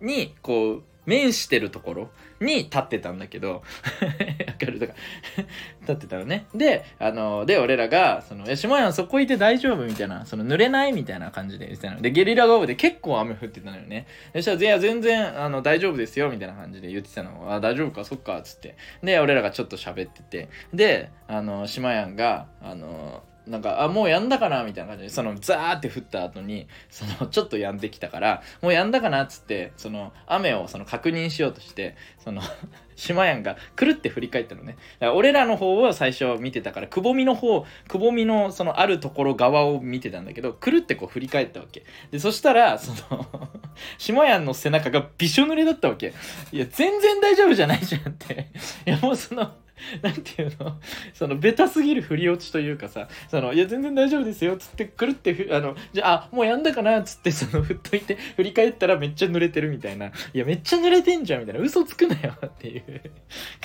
にこう面してるところに立ってたんだけど わかるとか 立ってたのね。であので俺らが「そのえ下やんそこいて大丈夫?」みたいな「その濡れない?」みたいな感じで言ってたの。でゲリラ豪雨で結構雨降ってたのよね。そしたら「いや全然あの大丈夫ですよ」みたいな感じで言ってたの「あ大丈夫か？そっか」つって。で俺らがちょっと喋ってて。であの島やんがあのなんか、あ、もうやんだかなみたいな感じで、その、ザーって降った後に、その、ちょっとやんできたから、もうやんだかなっつって、その、雨をその確認しようとして、その 島やんがくるって振り返ったのね。だから俺らの方を最初見てたから、くぼみの方、くぼみのそのあるところ側を見てたんだけど、くるってこう振り返ったわけ。で、そしたら、その 島やんの背中がびしょ濡れだったわけ。いや、全然大丈夫じゃないじゃんって。いや、もうその、なんていうの？そのベタすぎる振り落ちというかさそのいや全然大丈夫ですよっつってくるってあのじゃあもうやんだかなっつってその 振っといて振り返ったらめっちゃ濡れてるみたいな。いやめっちゃ濡れてんじゃんみたいな。嘘つくなよっていう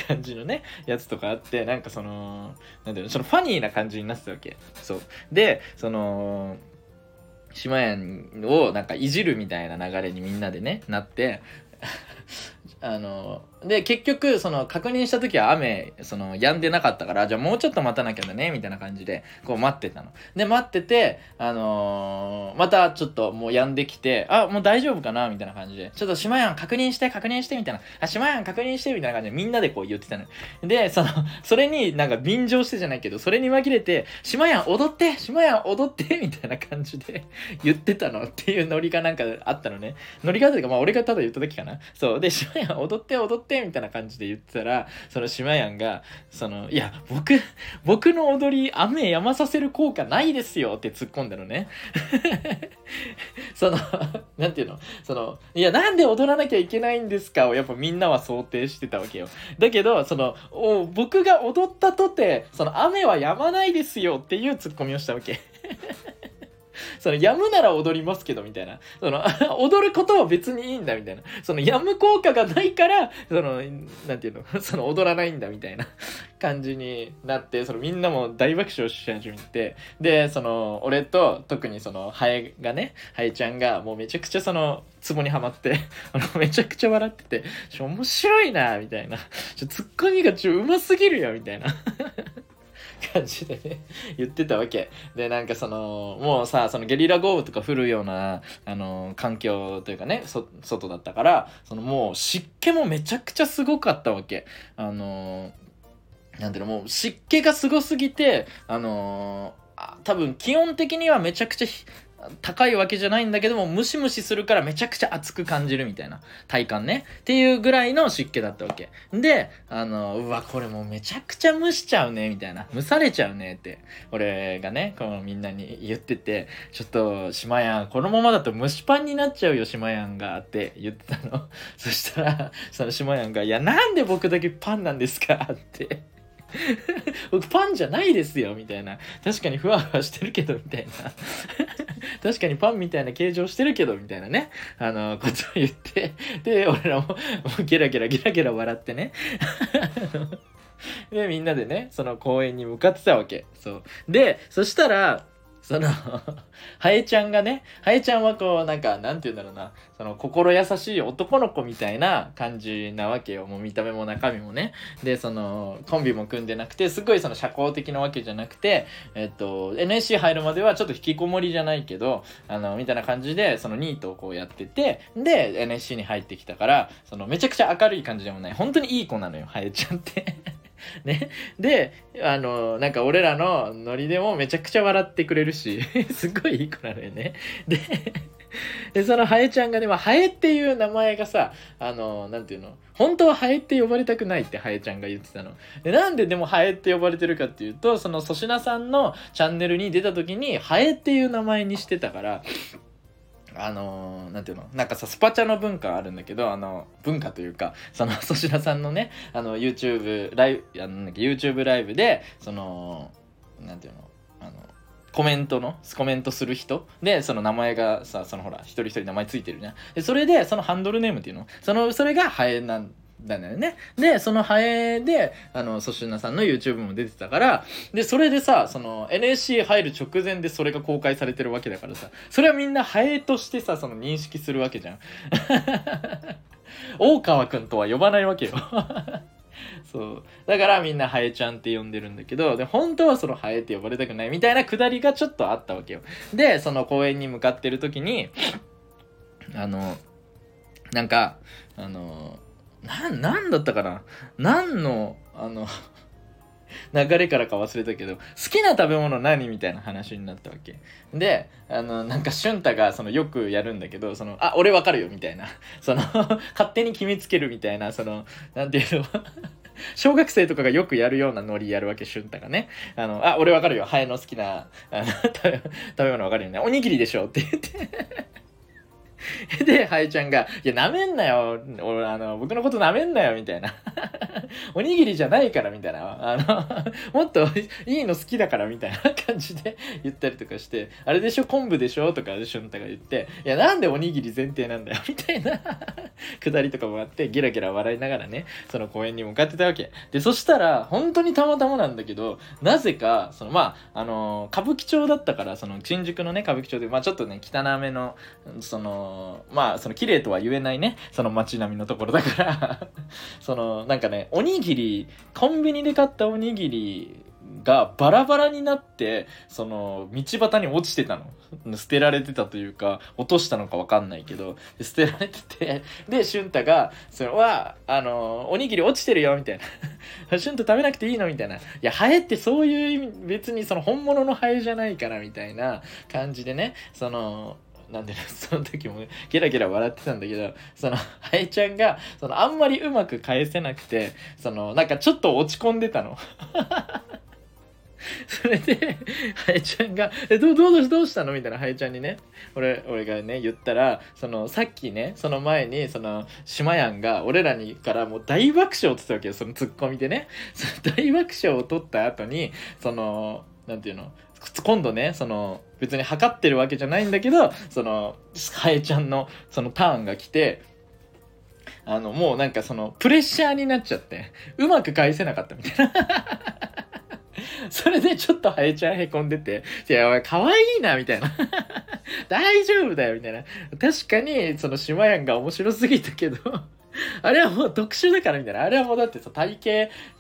感じのねやつとかあってなんかそのなんていうの？そのファニーな感じになってたわけ。そう。でその島屋をなんかいじるみたいな流れにみんなでねなって あので結局その確認した時は雨その止んでなかったからじゃあもうちょっと待たなきゃだねみたいな感じでこう待ってたの。で待っててあのー、またちょっともう止んできてあもう大丈夫かなみたいな感じで。ちょっと島やん確認して確認してみたいな。あ島やん確認してみたいな感じでみんなでこう言ってたの。でそのそれになんか便乗してじゃないけどそれに紛れて島やん踊って島やん踊ってみたいな感じで言ってたのっていうノリがなんかあったのね。ノリがというかまあ俺がただ言った時かな。そう。で島やん踊って踊ってってみたいな感じで言ってたらその島やんがそのいや僕僕の踊り雨やまさせる効果ないですよって突っ込んだのね。その何て言うの？そのいやなんで踊らなきゃいけないんですかをやっぱみんなは想定してたわけよ。だけどそのお僕が踊ったとてその雨は止まないですよっていうツッコミをしたわけ。その、やむなら踊りますけど、みたいな。その、踊ることは別にいいんだ、みたいな。その、やむ効果がないから、その、なんていうの、その、踊らないんだ、みたいな感じになって、その、みんなも大爆笑し始めて、で、その、俺と、特にその、ハエがね、ハエちゃんが、もうめちゃくちゃその、ツボにはまって、あの、めちゃくちゃ笑ってて、面白いな、みたいな。ちょ、ツッコミがちょ、うますぎるよ、みたいな。感じでね言ってたわけ。でなんかそのもうさそのゲリラ豪雨とか降るようなあの環境というかね外だったからそのもう湿気もめちゃくちゃすごかったわけ。あのなんていうのもう湿気がすごすぎてあの多分気温的にはめちゃくちゃ高いわけじゃないんだけども、ムシムシするからめちゃくちゃ熱く感じるみたいな体感ね。っていうぐらいの湿気だったわけ。で、あの、うわ、これもうめちゃくちゃ蒸しちゃうね、みたいな。蒸されちゃうねって、俺がね、このみんなに言ってて、ちょっと、島やん、このままだと蒸しパンになっちゃうよ、島やんが、って言ってたの。そしたら、その島やんが、いや、なんで僕だけパンなんですかって 僕パンじゃないですよみたいな確かにふわふわしてるけどみたいな 確かにパンみたいな形状してるけどみたいなね。あのことを言って。で俺らももうゲラゲラゲラゲラ笑ってね。でみんなでねその公園に向かってたわけ。そう。でそしたらそのハエちゃんがね、ハエちゃんはこう、なんか、なんて言うんだろうな、その、心優しい男の子みたいな感じなわけよ。もう見た目も中身もね。で、その、コンビも組んでなくて、すごいその社交的なわけじゃなくて、えっと、NSC 入るまではちょっと引きこもりじゃないけど、あの、みたいな感じで、そのニートをこうやってて、で、NSC に入ってきたから、その、めちゃくちゃ明るい感じでもない。本当にいい子なのよ、ハエちゃんって ね。で、あの、なんか俺らのノリでもめちゃくちゃ笑ってくれるし、すっごいいい子なのよね。で、で、そのハエちゃんがね、まあ、ハエっていう名前がさ、あの、なんていうの、本当はハエって呼ばれたくないってハエちゃんが言ってたの。で、なんででもハエって呼ばれてるかっていうと、その粗品さんのチャンネルに出た時に、ハエっていう名前にしてたから、あのー、なんていうの？なんかさ、スパチャの文化あるんだけど、あの、文化というか、その、粗品さんのね、あの、YouTube ライブ、あの、YouTube ライブで、その、なんていうの？あの、コメントの、コメントする人？で、その名前がさ、そのほら、一人一人名前ついてるじゃん。で、それで、そのハンドルネームっていうの？その、それがハエなんだよね。で、そのハエで、あの、粗品さんの YouTube も出てたから、で、それでさ、その NSC 入る直前でそれが公開されてるわけだからさ、それはみんなハエとしてさ、その認識するわけじゃん。大川くんとは呼ばないわけよ そうだからみんなハエちゃんって呼んでるんだけどで本当はそのハエって呼ばれたくないみたいなくだりがちょっとあったわけよでその公園に向かってる時にあのなんかあのなんだったかな？何のあの流れからか忘れたけど好きな食べ物何みたいな話になったわけであのなんか俊太がそのよくやるんだけどそのあ俺わかるよみたいなその 勝手に決めつけるみたいなそのなんていうの？小学生とかがよくやるようなノリやるわけ、俊太がね。あの、あ、俺わかるよ。ハエの好きな、あの、食べ物わかるよね。おにぎりでしょ？って言って で、ハエちゃんが、いや、舐めんなよ。俺、あの、僕のこと舐めんなよ、みたいな。おにぎりじゃないから、みたいな。あの、もっといいの好きだから、みたいな感じで言ったりとかして、あれでしょ、昆布でしょ？とか、シュンタが言って、いや、なんでおにぎり前提なんだよ、みたいなくだりとかもあって、ゲラゲラ笑いながらね、その公園に向かってたわけ。で、そしたら、本当にたまたまなんだけど、なぜか、その、まあ、あの、歌舞伎町だったから、その、新宿のね、歌舞伎町で、まあ、ちょっとね、汚めの、その、まあその綺麗とは言えないね。その街並みのところだから。そのなんかねおにぎりコンビニで買ったおにぎりがバラバラになってその道端に落ちてたの。捨てられてたというか落としたのか分かんないけど。捨てられててで俊太が「それはあのおにぎり落ちてるよ」みたいな「俊太食べなくていいの?」みたいな「いやハエってそういう意味別にその本物のハエじゃないから」みたいな感じでね。そのなんで、その時もねゲラゲラ笑ってたんだけど、その、ハエちゃんが、その、あんまりうまく返せなくて、その、なんかちょっと落ち込んでたの。それで、ハエちゃんが、え、どう、どう、どうしたの？みたいなハエちゃんにね、俺、俺がね、言ったら、その、さっきね、その前に、その、シマヤンが、俺らにからもう大爆笑をったわけよ、そのツッコミでね。その大爆笑を取った後に、その、なんていうの、今度ね、その、別に測ってるわけじゃないんだけど、その、ハエちゃんのそのターンが来て、あの、もうなんかその、プレッシャーになっちゃって、うまく返せなかったみたいな。それでちょっとハエちゃんへこんでて、いや、おい、可愛いな、みたいな。大丈夫だよ、みたいな。確かに、その、シマヤンが面白すぎたけど あれはもう特殊だからみたいな。あれはもうだってさ、体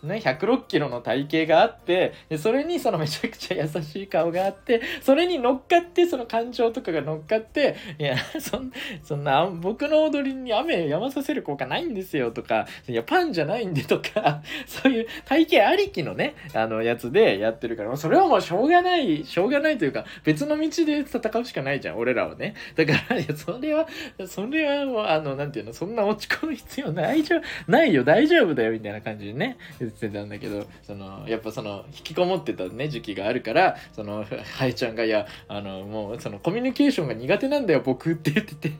型、ね、106キロの体型があって、でそれにそのめちゃくちゃ優しい顔があって、それに乗っかって、その感情とかが乗っかって、いや、そんそんな、僕の踊りに雨やまさせる効果ないんですよとか、いや、パンじゃないんでとか、そういう体型ありきのね、あの、やつでやってるから、それはもうしょうがない、しょうがないというか、別の道で戦うしかないじゃん、俺らはね。だから、いや、それは、それはもう、あの、なんていうの、そんな落ち込む必要ないじゃないよ大丈夫だよみたいな感じでね言ってたんだけどそのやっぱその引きこもってたね時期があるからそのハエちゃんがいやあのもうそのコミュニケーションが苦手なんだよ僕って言ってて。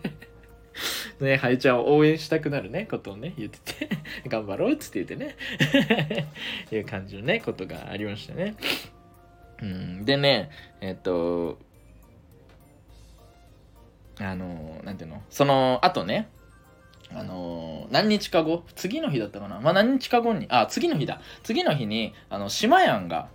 ね、ハエちゃんを応援したくなるね、ことをね、言ってて。頑張ろうっつって言ってね。いう感じのね、ことがありましたね。うん、でね、えっと、あの、なんていうの、その後ね、あのー、何日か後？次の日だったかな？まあ何日か後にあ次の日だ。次の日にあの島やんが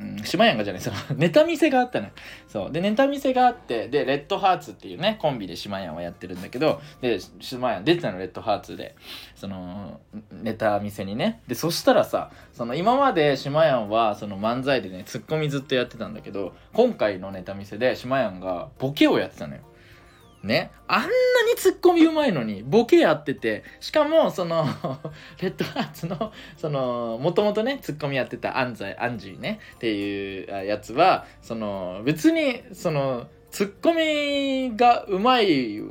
うん、島やんがじゃないその ネタ見せがあったのそう。でネタ見せがあってでレッドハーツっていうねコンビで島やんはやってるんだけどで島やん出てたのレッドハーツで。そのネタ見せにね。でそしたらさその今まで島やんはその漫才でねツッコミずっとやってたんだけど今回のネタ見せで島やんがボケをやってたのよ。ね。あんなにツッコミうまいのに、ボケやってて、しかも、その レッドハーツの、その、もともとね、ツッコミやってた安西、アンジーね、っていうやつは、その、別に、その、ツッコミがうまい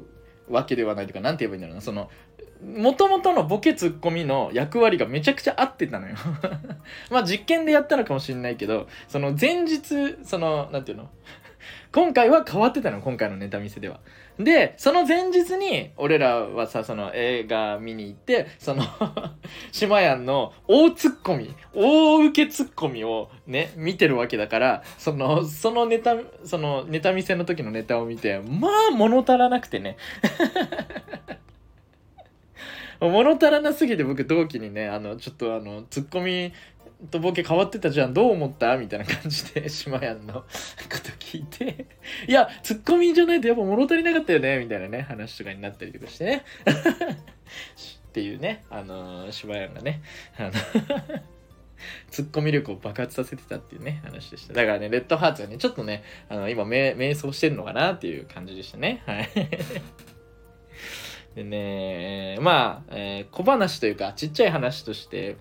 わけではないというか、なんて言えばいいんだろうな、その、もともとのボケツッコミの役割がめちゃくちゃ合ってたのよ まあ実験でやったのかもしれないけど、その前日、その、なんていうの？今回は変わってたの、今回のネタ見せでは。で、その前日に、俺らはさ、その映画見に行って、その島やんの大ツッコミ、大受けツッコミをね、見てるわけだから、その、そのネタ、そのネタ見せの時のネタを見て、まあ物足らなくてね。物足らなすぎて僕同期にね、あの、ちょっとあの、ツッコミとボケ変わってたじゃんどう思った？みたいな感じで島や んのこと聞いて。いやツッコミじゃないとやっぱ物足りなかったよねみたいなね話とかになったりとかしてね。っていうねあのー、島やんがねあの ツッコミ力を爆発させてたっていうね話でした。だからねレッドハーツがねちょっとねあの今瞑想してるのかなっていう感じでしたね。はい。でね、まあ、えー、小話というか、ちっちゃい話として、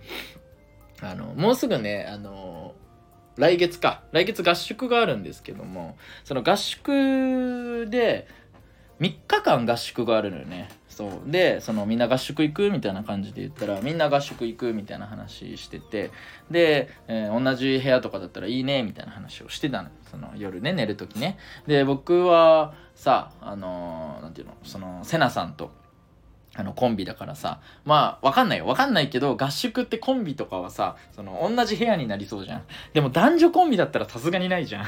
あの、もうすぐね、あの、来月か、来月合宿があるんですけども、その合宿で、3日間合宿があるのよね。そう。で、そのみんな合宿行くみたいな感じで言ったら、みんな合宿行くみたいな話してて、で、えー、同じ部屋とかだったらいいねみたいな話をしてたの。その夜ね、寝る時ね。で、僕はさ、あのー、ていうの、その、セナさんと、あの、コンビだからさ。まあ、わかんないよ。わかんないけど、合宿ってコンビとかはさ、その、同じ部屋になりそうじゃん。でも男女コンビだったらさすがにないじゃん。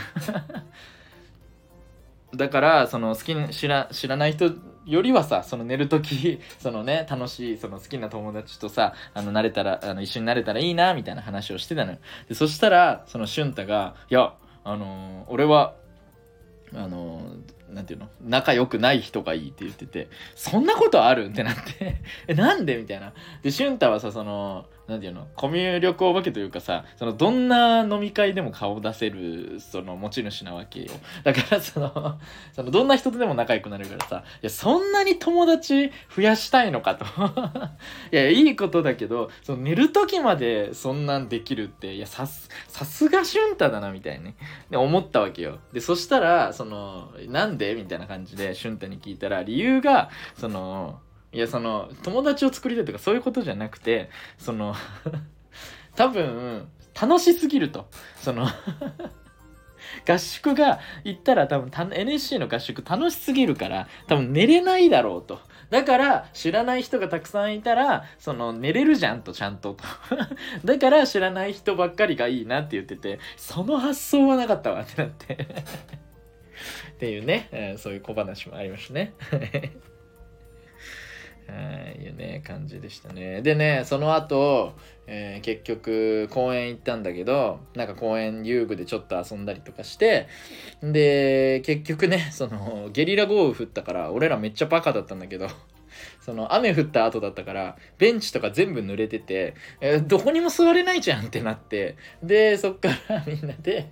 だから、その、好きに、知ら、知らない人よりはさ、その寝るとき、そのね、楽しい、その好きな友達とさ、あの、慣れたら、あの、一緒になれたらいいな、みたいな話をしてたのよ。で、そしたら、その、俊太が、いや、あのー、俺は、あのなんていうの？仲良くない人がいいって言っててそんなことある？ってなって。えなんで？みたいな。で俊太はさそのなんていうの？コミュ力お化けというかさそのどんな飲み会でも顔出せるその持ち主なわけよ。だからその そのどんな人とでも仲良くなるからさいやそんなに友達増やしたいのかと。いやいいことだけどその寝る時までそんなんできるっていやさすさすが俊太だなみたいに、ね、で思ったわけよ。でそしたらそのなんで？みたいな感じで俊太に聞いたら理由がそのいやその友達を作りたいとかそういうことじゃなくてその多分楽しすぎると。その 合宿が行ったら多分 NSC の合宿楽しすぎるから多分寝れないだろうと。だから知らない人がたくさんいたらその寝れるじゃんとちゃんと。と だから知らない人ばっかりがいいなって言っててその発想はなかったわってなって。っていうね、え、そういう小話もありましたね。いうね、感じでしたね。でね、その後、えー、結局公園行ったんだけど、なんか公園遊具でちょっと遊んだりとかして、で、結局ね、その、ゲリラ豪雨降ったから、俺らめっちゃバカだったんだけど、その雨降った後だったからベンチとか全部濡れてて、えー、どこにも座れないじゃんってなってでそっからみんなで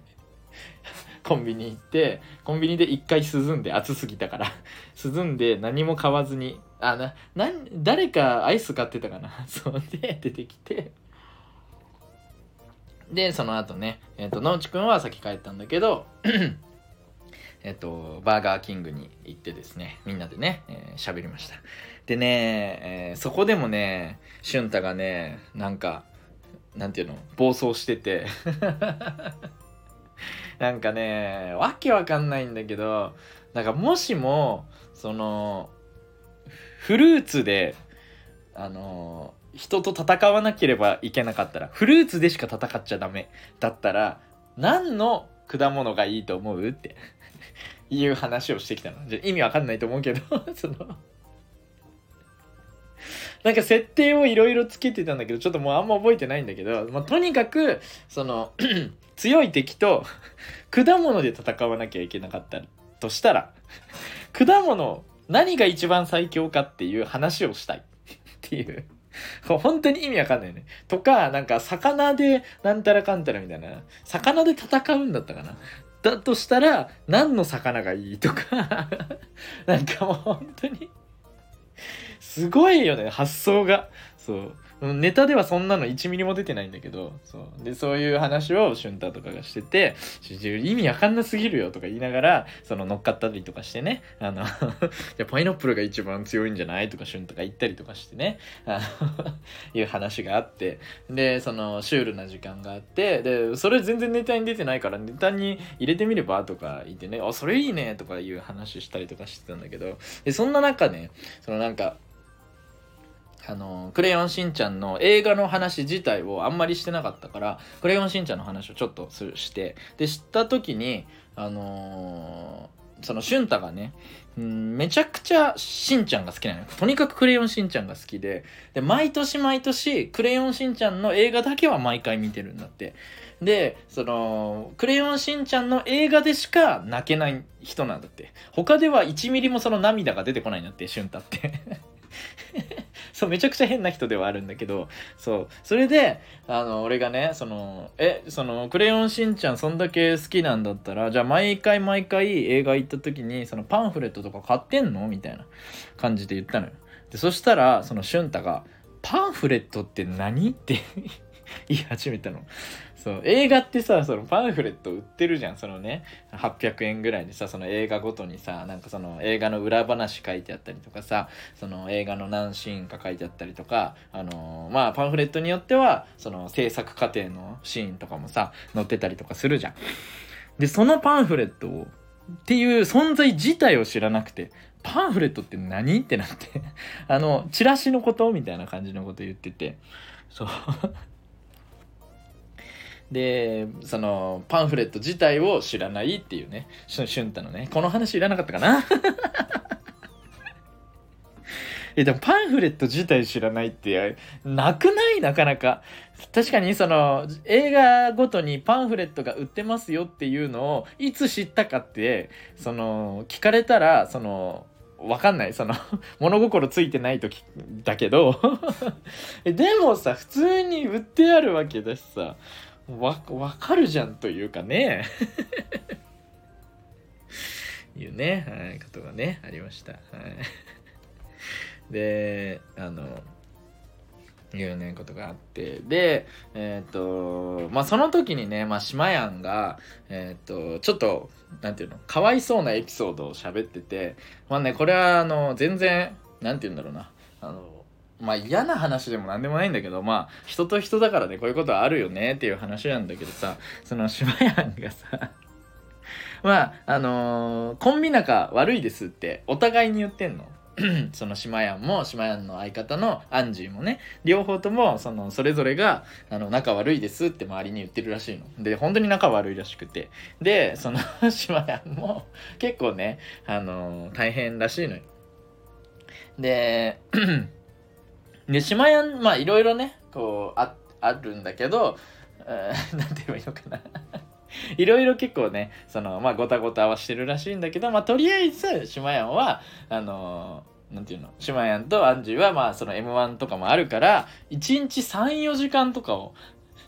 コンビニ行ってコンビニで一回涼んで暑すぎたから。涼んで何も買わずにあなな誰かアイス買ってたかな？そうで出てきて。でその後ねえっ、ー、と野内くんは先帰ったんだけど えっとバーガーキングに行ってですねみんなでね喋、えー、りました。でね、えー、そこでもね俊太がねなんかなんていうの暴走してて。なんかねわけわかんないんだけどなんかもしもそのフルーツであの人と戦わなければいけなかったらフルーツでしか戦っちゃダメだったら何の果物がいいと思うって いう話をしてきたの。意味わかんないと思うけど そのなんか設定をいろいろつけてたんだけど、ちょっともうあんま覚えてないんだけど、まあ、とにかく、その強い敵と 果物で戦わなきゃいけなかったとしたら、果物、何が一番最強かっていう話をしたいっていう。本当に意味わかんないね。とか、なんか、魚でなんたらかんたらみたいな。魚で戦うんだったかな。だとしたら、何の魚がいいとか なんかもう本当にすごいよね、発想が。そう。ネタではそんなの1ミリも出てないんだけど、そう。で、そういう話を俊太とかがしてて、意味わかんなすぎるよとか言いながら、その乗っかったりとかしてね、あの じゃパイナップルが一番強いんじゃない？とか俊太が言ったりとかしてね、いう話があって、で、そのシュールな時間があって、で、それ全然ネタに出てないからネタに入れてみれば？とか言ってね、あ、それいいねとかいう話したりとかしてたんだけど、で、そんな中ね、そのなんか、あの、クレヨンしんちゃんの映画の話自体をあんまりしてなかったから、クレヨンしんちゃんの話をちょっとして、で、知った時に、あのその俊太がねうんめちゃくちゃしんちゃんが好きなのよ。とにかくクレヨンしんちゃんが好きでで毎年毎年クレヨンしんちゃんの映画だけは毎回見てるんだって。でその「クレヨンしんちゃん」の映画でしか泣けない人なんだって。他では1ミリもその涙が出てこないんだって俊太って。そうめちゃくちゃ変な人ではあるんだけどそう。それであの俺がねそのえその「クレヨンしんちゃん」そんだけ好きなんだったらじゃあ毎回毎回映画行った時にそのパンフレットとか買ってんの？みたいな感じで言ったのよ。でそしたらその俊太が「パンフレットって何?」って 言い始めたの。そう映画ってさそのパンフレット売ってるじゃん。そのね800円ぐらいでさその映画ごとにさなんかその映画の裏話書いてあったりとかさその映画の何シーンか書いてあったりとかあのー、まあパンフレットによってはその制作過程のシーンとかもさ載ってたりとかするじゃん。でそのパンフレットをっていう存在自体を知らなくてパンフレットって何？ってなって。あのチラシのこと？みたいな感じのこと言ってて。そう。でそのパンフレット自体を知らないっていうね俊太のねこの話いらなかったかな？えでもパンフレット自体知らないってなくない？なかなか。確かにその映画ごとにパンフレットが売ってますよっていうのをいつ知ったかってその聞かれたらそのわかんない。その 物心ついてない時だけど。でもさ、普通に売ってあるわけだしさ、わ、わかるじゃんというかね。いうね、はい、ことがね、ありました。はい。で、あの、いうね、ことがあって。で、えっ、ー、と、まあ、その時にね、まあ、島やんが、えっ、ー、と、ちょっと、なんていうの、かわいそうなエピソードを喋ってて、まあね、これは、あの、全然、なんて言うんだろうな、あの、まあ嫌な話でも何でもないんだけどまあ人と人だからねこういうことはあるよねっていう話なんだけどさその島屋がさ まああのー、コンビ仲悪いですってお互いに言ってんの。その島屋も島屋の相方のアンジーもね両方ともそのそれぞれがあの仲悪いですって周りに言ってるらしいの。で本当に仲悪いらしくて。でその 島屋も結構ねあのー、大変らしいのよ。で で、島屋、まあいろいろね、こう、あ、あるんだけど、えー、なんて言えばいいのかな。いろいろ結構ね、その、まあごたごたはしてるらしいんだけど、まあとりあえず、島屋は、あのー、なんていうのシマヤンとアンジーはまあその M1 とかもあるから1日34時間とかを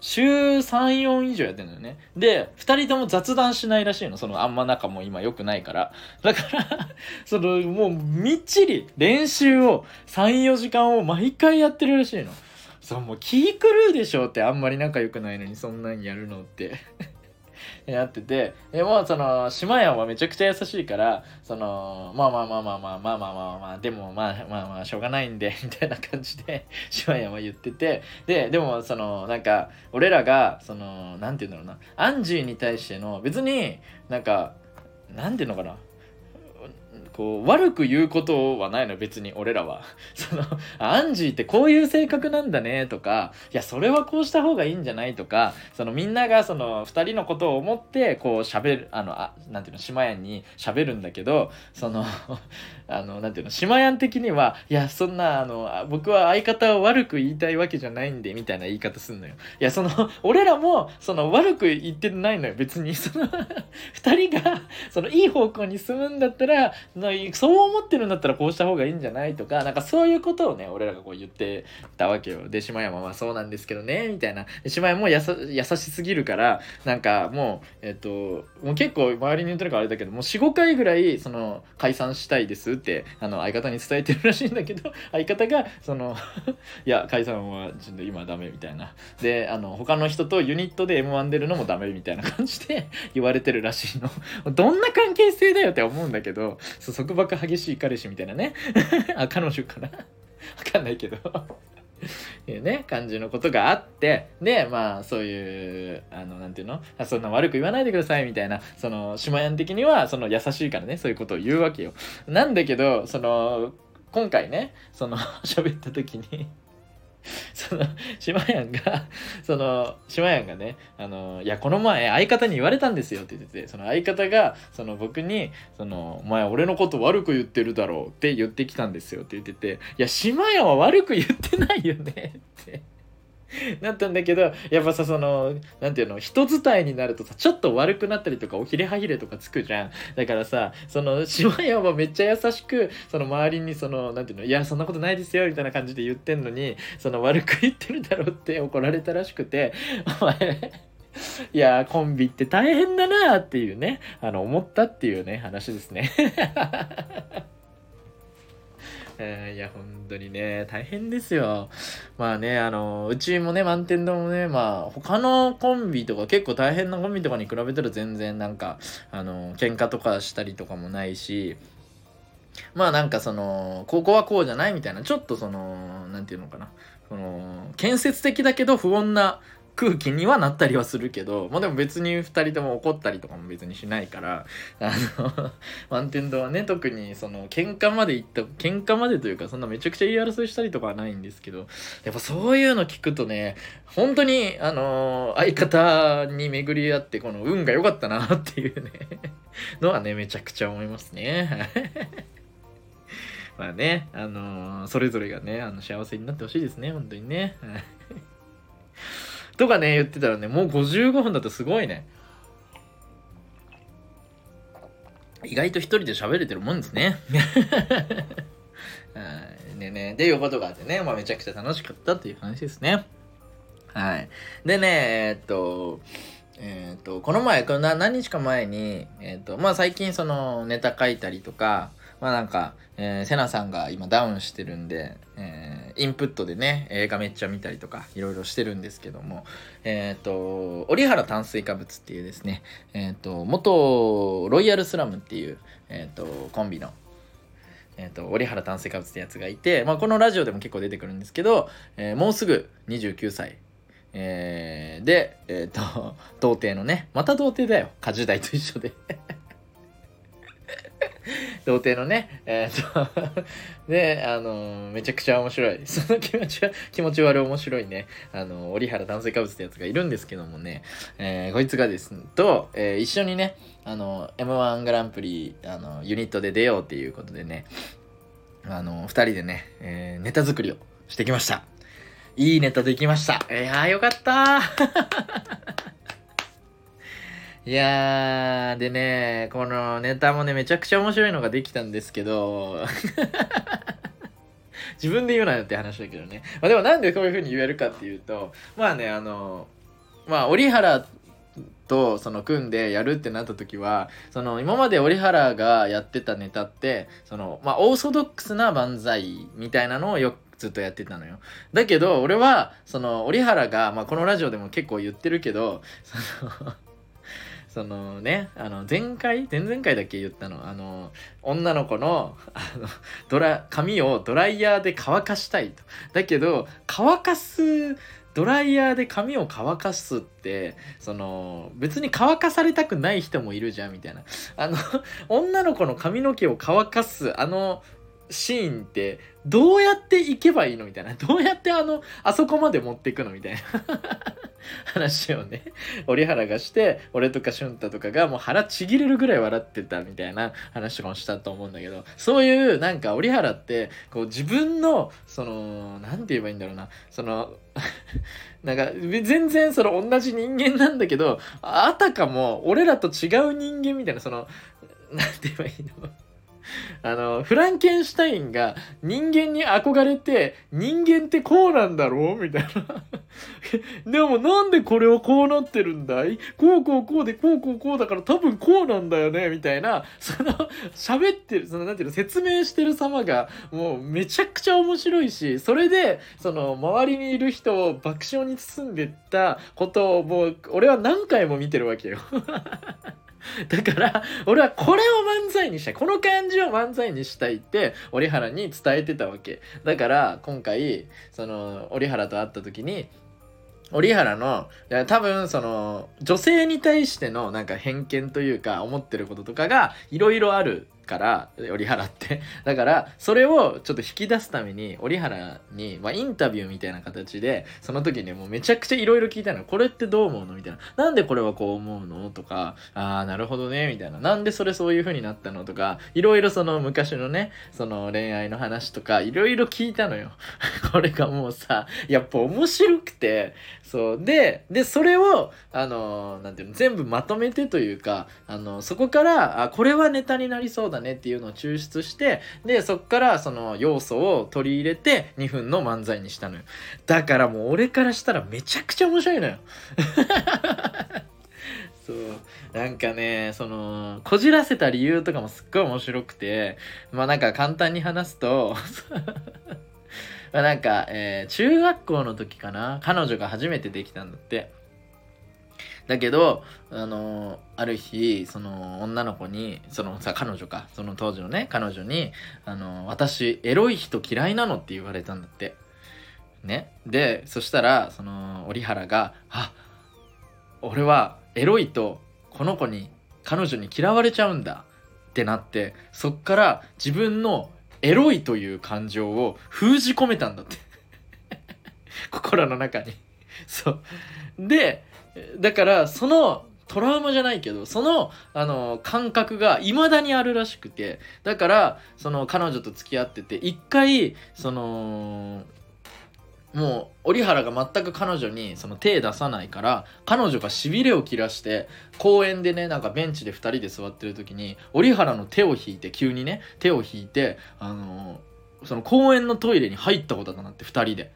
週34以上やってんのよね。で、2人とも雑談しないらしいの。そのあんま仲も今良くないから。だから そのもうみっちり練習を3、4時間を毎回やってるらしいの。そう、もう気狂うでしょってあんまり仲良くないのにそんなんやるのって やってて、でもその、島屋はめちゃくちゃ優しいから、その、まあまあまあまあまあまあまあまあまあ、でもまあまあまあしょうがないんで、みたいな感じで、島屋は言ってて、で、でもその、なんか、俺らが、その、なんて言うんだろうな、アンジーに対しての、別になんか、なんて言うのかな、こう悪く言うことはないの別に俺らは。そのアンジーってこういう性格なんだねとかいやそれはこうした方がいいんじゃないとかそのみんながその2人のことを思ってこう喋るあのあなんていうの島屋に喋るんだけどその あのなんていうの島屋的にはいやそんなあの僕は相方を悪く言いたいわけじゃないんでみたいな言い方すんのよ。いやその 俺らもその悪く言ってないのよ別に。その2人がそのいい方向に進むんだったらそう思ってるんだったらこうした方がいいんじゃないとかなんかそういうことをね俺らがこう言ってたわけよ。で島山はそうなんですけどねみたいな。島山も優しすぎるからなんかもうえっともう結構周りに言ってるからあれだけどもう45回ぐらいその解散したいですってあの相方に伝えてるらしいんだけど 相方がその いや解散はちょっと今ダメみたいな。であの他の人とユニットで m 1出るのもダメみたいな感じで言われてるらしいの。どんな関係性だよって思うんだけど束縛激しい彼氏みたいなね。あ彼女かな。わかんないけど。いうね感じのことがあって。でまあそういうあのなんていうの？そんな悪く言わないでくださいみたいな。そのシマヤン的にはその優しいからね。そういうことを言うわけよ。なんだけどその今回ねその喋った時に その、島やんが、その、島やんがね、あの、いや、この前、相方に言われたんですよって言ってて、その相方が、その僕に、その、お前、俺のこと悪く言ってるだろうって言ってきたんですよって言ってて、いや、島やんは悪く言ってないよねって。なったんだけどやっぱさそのなんていうの人伝いになるとさちょっと悪くなったりとかおひれはひれとかつくじゃん。だからさその島屋はめっちゃ優しくその周りにそのなんていうのいやそんなことないですよみたいな感じで言ってんのにその悪く言ってるだろって怒られたらしくてお前いやコンビって大変だなっていうねあの思ったっていうね話ですね。えー、いや、本当にね、大変ですよ。まあね、あの、うちもね、満点堂もね、まあ、他のコンビとか結構大変なコンビとかに比べたら全然なんか、あの、喧嘩とかしたりとかもないし、まあなんかその、ここはこうじゃないみたいな、ちょっとその、なんていうのかな、その、建設的だけど不穏な空気にはなったりはするけど、まあでも別に2人とも怒ったりとかも別にしないから、あの、満天堂はね、特にその喧嘩まで行った、喧嘩までというか、そんなめちゃくちゃ言い争いしたりとかはないんですけど、やっぱそういうの聞くとね、本当に、あの、相方に巡り合って、この運が良かったなっていうね、のはね、めちゃくちゃ思いますね。まあね、あのー、それぞれがね、あの幸せになってほしいですね、本当にね。とかね、言ってたらね、もう55分だとすごいね。意外と一人で喋れてるもんですね。はい。でね、でいうことがあってね、まあめちゃくちゃ楽しかったっていう話ですね。はい。でね、えー、っと、えー、っと、この前、この何日か前に、えー、っと、まあ最近そのネタ書いたりとか、まあなんか、えー、セナさんが今ダウンしてるんで、えー、インプットでね、映画めっちゃ見たりとか、いろいろしてるんですけども、えっ、ー、と、折原炭水化物っていうですね、えっ、ー、と、元ロイヤルスラムっていう、えっ、と、コンビの、えっ、と、折原炭水化物ってやつがいて、まあこのラジオでも結構出てくるんですけど、えもうすぐ29歳。えで、えっ、と、童貞のね、また童貞だよ。家事代と一緒で 童貞のね、えー、っと で、あの、めちゃくちゃ面白い。その気持ちは、気持ち悪い面白いね、あの、折原炭水化物ってやつがいるんですけどもね、えー、こいつがですね、と、えー、一緒にね、あの、M1 グランプリ、あの、ユニットで出ようっていうことでね、あの、二人でね、えー、ネタ作りをしてきました。いいネタできました。いやーよかったいやー、でね、このネタもね、めちゃくちゃ面白いのができたんですけど、自分で言うなよって話だけどね。まあでもなんでこういう風に言えるかっていうと、まあね、あの、まあ、折原とその組んでやるってなった時はその今まで折原がやってたネタってそのまあオーソドックスな漫才みたいなのをよくずっとやってたのよだけど俺はその折原が、まあ、このラジオでも結構言ってるけどそのそのね、あの、前回前々回だけ言ったの。あの、女の子の、あの、ドラ、髪をドライヤーで乾かしたいと。だけど、乾かす、ドライヤーで髪を乾かすって、その、別に乾かされたくない人もいるじゃん、みたいな。あの、女の子の髪の毛を乾かす、あの、シーンってどうやって行けばいいのみたいな。どうやってあの、あそこまで持っていくのみたいな。話をね、折原がして、俺とか俊太とかがもう腹ちぎれるぐらい笑ってたみたいな話とかもしたと思うんだけど、そういうなんか折原って、こう自分の、その、なんて言えばいいんだろうな、その なんか、全然その同じ人間なんだけど、あたかも俺らと違う人間みたいな、その、なんて言えばいいの？あの、フランケンシュタインが人間に憧れて、人間ってこうなんだろうみたいな。でもなんでこれはこうなってるんだい？こうこうこうでこうこうこうだから多分こうなんだよねみたいな、その、喋ってる、その、なんていうの、説明してる様が、もうめちゃくちゃ面白いし、それで、その、周りにいる人を爆笑に包んでったことを、もう、俺は何回も見てるわけよ。だから、俺はこれを漫才にしたい。この感じを漫才にしたいって、折原に伝えてたわけ。だから、今回、その、折原と会った時に、折原の、多分その、女性に対してのなんか偏見というか思ってることとかがいろいろあるから折原って。だからそれをちょっと引き出すために折原に、まあ、インタビューみたいな形でその時にもうめちゃくちゃいろいろ聞いたの。これってどう思うのみたいな。なんでこれはこう思うのとかああなるほどねみたいな。なんでそれそういう風になったのとかいろいろその昔のねその恋愛の話とかいろいろ聞いたのよ。これがもうさやっぱ面白くてそう。ででそれをあのなんていうの全部まとめてというかあのそこからあこれはネタになりそうだねっていうのを抽出してでそこからその要素を取り入れて2分の漫才にしたのよ。だからもう俺からしたらめちゃくちゃ面白いのよ。そう。なんかねそのこじらせた理由とかもすっごい面白くてまあなんか簡単に話すと なんか、えー、中学校の時かな彼女が初めてできたんだってだけど、あの、ある日、その女の子に、そのさ、彼女か、その当時のね、彼女に、あの、私、エロい人嫌いなのって言われたんだって。ね。で、そしたら、その、折原が、あ、俺はエロいと、この子に、彼女に嫌われちゃうんだってなって、そっから自分のエロいという感情を封じ込めたんだって。心の中に。そう。でだからそのトラウマじゃないけどそのあの感覚が未だにあるらしくてだからその彼女と付き合ってて一回そのもう折原が全く彼女にその手出さないから彼女がしびれを切らして公園でねなんかベンチで2人で座ってる時に折原の手を引いて急にね手を引いてあのその公園のトイレに入ったことだなって2人で。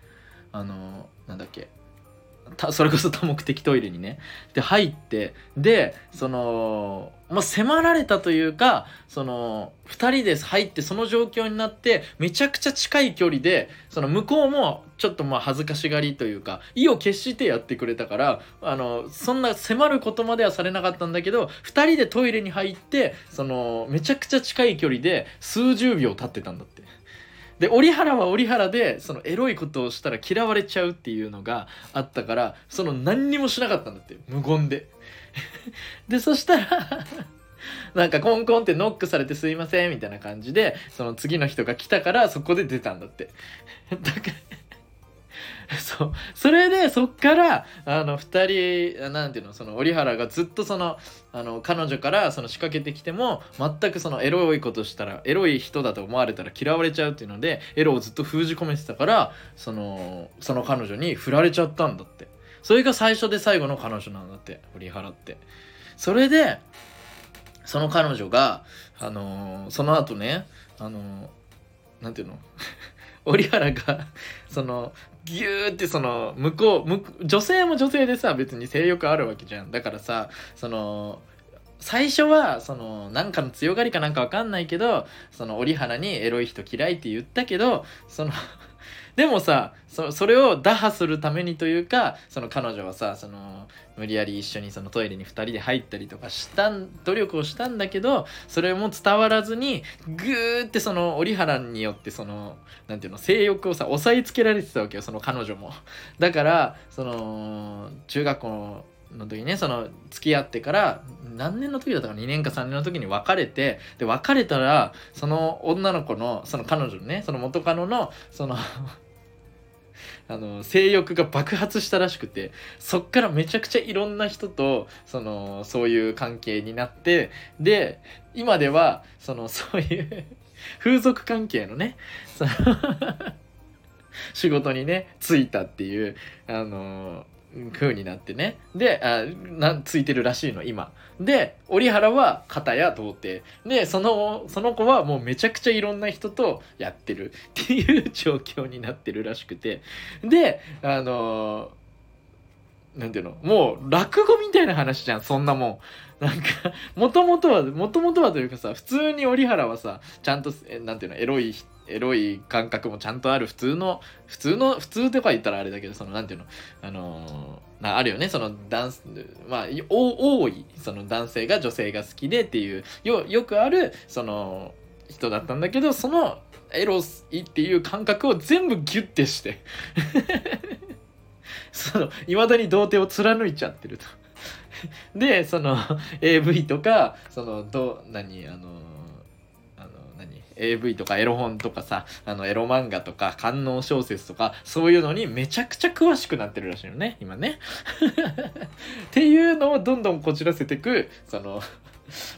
あのなんだっけ。それこそ多目的トイレにね。で入ってでその、まあ、迫られたというかその2人で入ってその状況になってめちゃくちゃ近い距離でその向こうもちょっとまあ恥ずかしがりというか意を決してやってくれたからあのそんな迫ることまではされなかったんだけど2人でトイレに入ってそのめちゃくちゃ近い距離で数十秒経ってたんだって。で折原は折原でそのエロいことをしたら嫌われちゃうっていうのがあったからその何にもしなかったんだって無言で でそしたら なんかコンコンってノックされてすいませんみたいな感じでその次の人が来たからそこで出たんだって だからそう。それで、そっから、あの、二人、なんていうの、その、折原がずっとその、あの、彼女からその仕掛けてきても、全くその、エロいことしたら、エロい人だと思われたら嫌われちゃうっていうので、エロをずっと封じ込めてたから、その、その彼女に振られちゃったんだって。それが最初で最後の彼女なんだって、折原って。それで、その彼女が、あのー、その後ね、あのー、なんていうの？折原がそのギューってその向こう女性も女性でさ別に性欲あるわけじゃんだからさその最初はそのなんかの強がりかなんかわかんないけどその折原にエロい人嫌いって言ったけどそのでもさそれを打破するためにというかその彼女はさその無理やり一緒にそのトイレに2人で入ったりとかした努力をしたんだけどそれも伝わらずにグーってその折原によってそのなんていうの性欲をさ抑えつけられてたわけよその彼女も。だからその中学校のの時ねその付き合ってから何年の時だったか2年か3年の時に別れてで別れたらその女の子のその彼女のねその元カノのそのあの性欲が爆発したらしくてそっからめちゃくちゃいろんな人とそのそういう関係になってで今ではそのそういう風俗関係のねその仕事にね就いたっていうあの風になってね。であなついてるらしいの今。で折原は片や童貞。でそのその子はもうめちゃくちゃいろんな人とやってる。っていう状況になってるらしくて。であのなんていうの？もう落語みたいな話じゃんそんなもん。なんかもともとはもともとはというかさ普通に折原はさちゃんとなんていうの？エロい人エロい感覚もちゃんとある普通の普通の普通とか言ったらあれだけどそのなんていうのあのー、あるよね。その男まあ多いその男性が女性が好きでっていうよよくあるその人だったんだけどそのエロいっていう感覚を全部ギュッてして。その未だに童貞を貫いちゃってると。でその AV とかそのど何あの AV とかエロ本とかさあのエロ漫画とか官能小説とかそういうのにめちゃくちゃ詳しくなってるらしいよね今ね。っていうのをどんどんこじらせてくその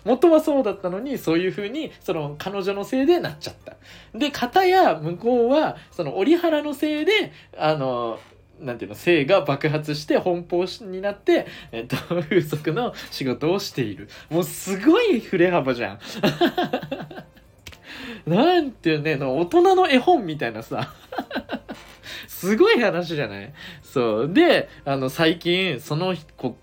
元はそうだったのにそういう風にその彼女のせいでなっちゃった。で片や向こうはその折原のせいであのなんていうの性が爆発して奔放になって、えっと、風俗の仕事をしている。もうすごい振れ幅じゃん。なんていうね大人の絵本みたいなさ。すごい話じゃない？そう。であの最近その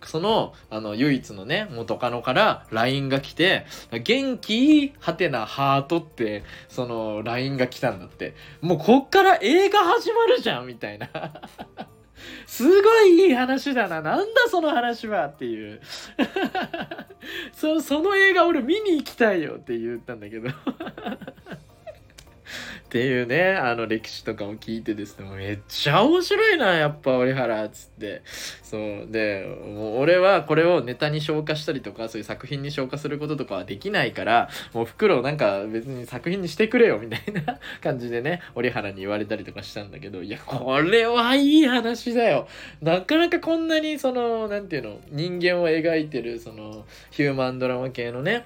そのあの唯一のね元カノから LINE が来て「元気はてなハート」ってその LINE が来たんだって。もうこっから映画始まるじゃんみたいな。すごいいい話だな。なんだその話はっていう。そその映画俺見に行きたいよって言ったんだけど。っていうねあの歴史とかも聞いてですねめっちゃ面白いなやっぱ折原つって。そう。でもう俺はこれをネタに消化したりとかそういう作品に消化することとかはできないからもう袋をなんか別に作品にしてくれよみたいな 感じでね折原に言われたりとかしたんだけどいやこれはいい話だよ。なかなかこんなにそのなんていうの人間を描いてるそのヒューマンドラマ系のね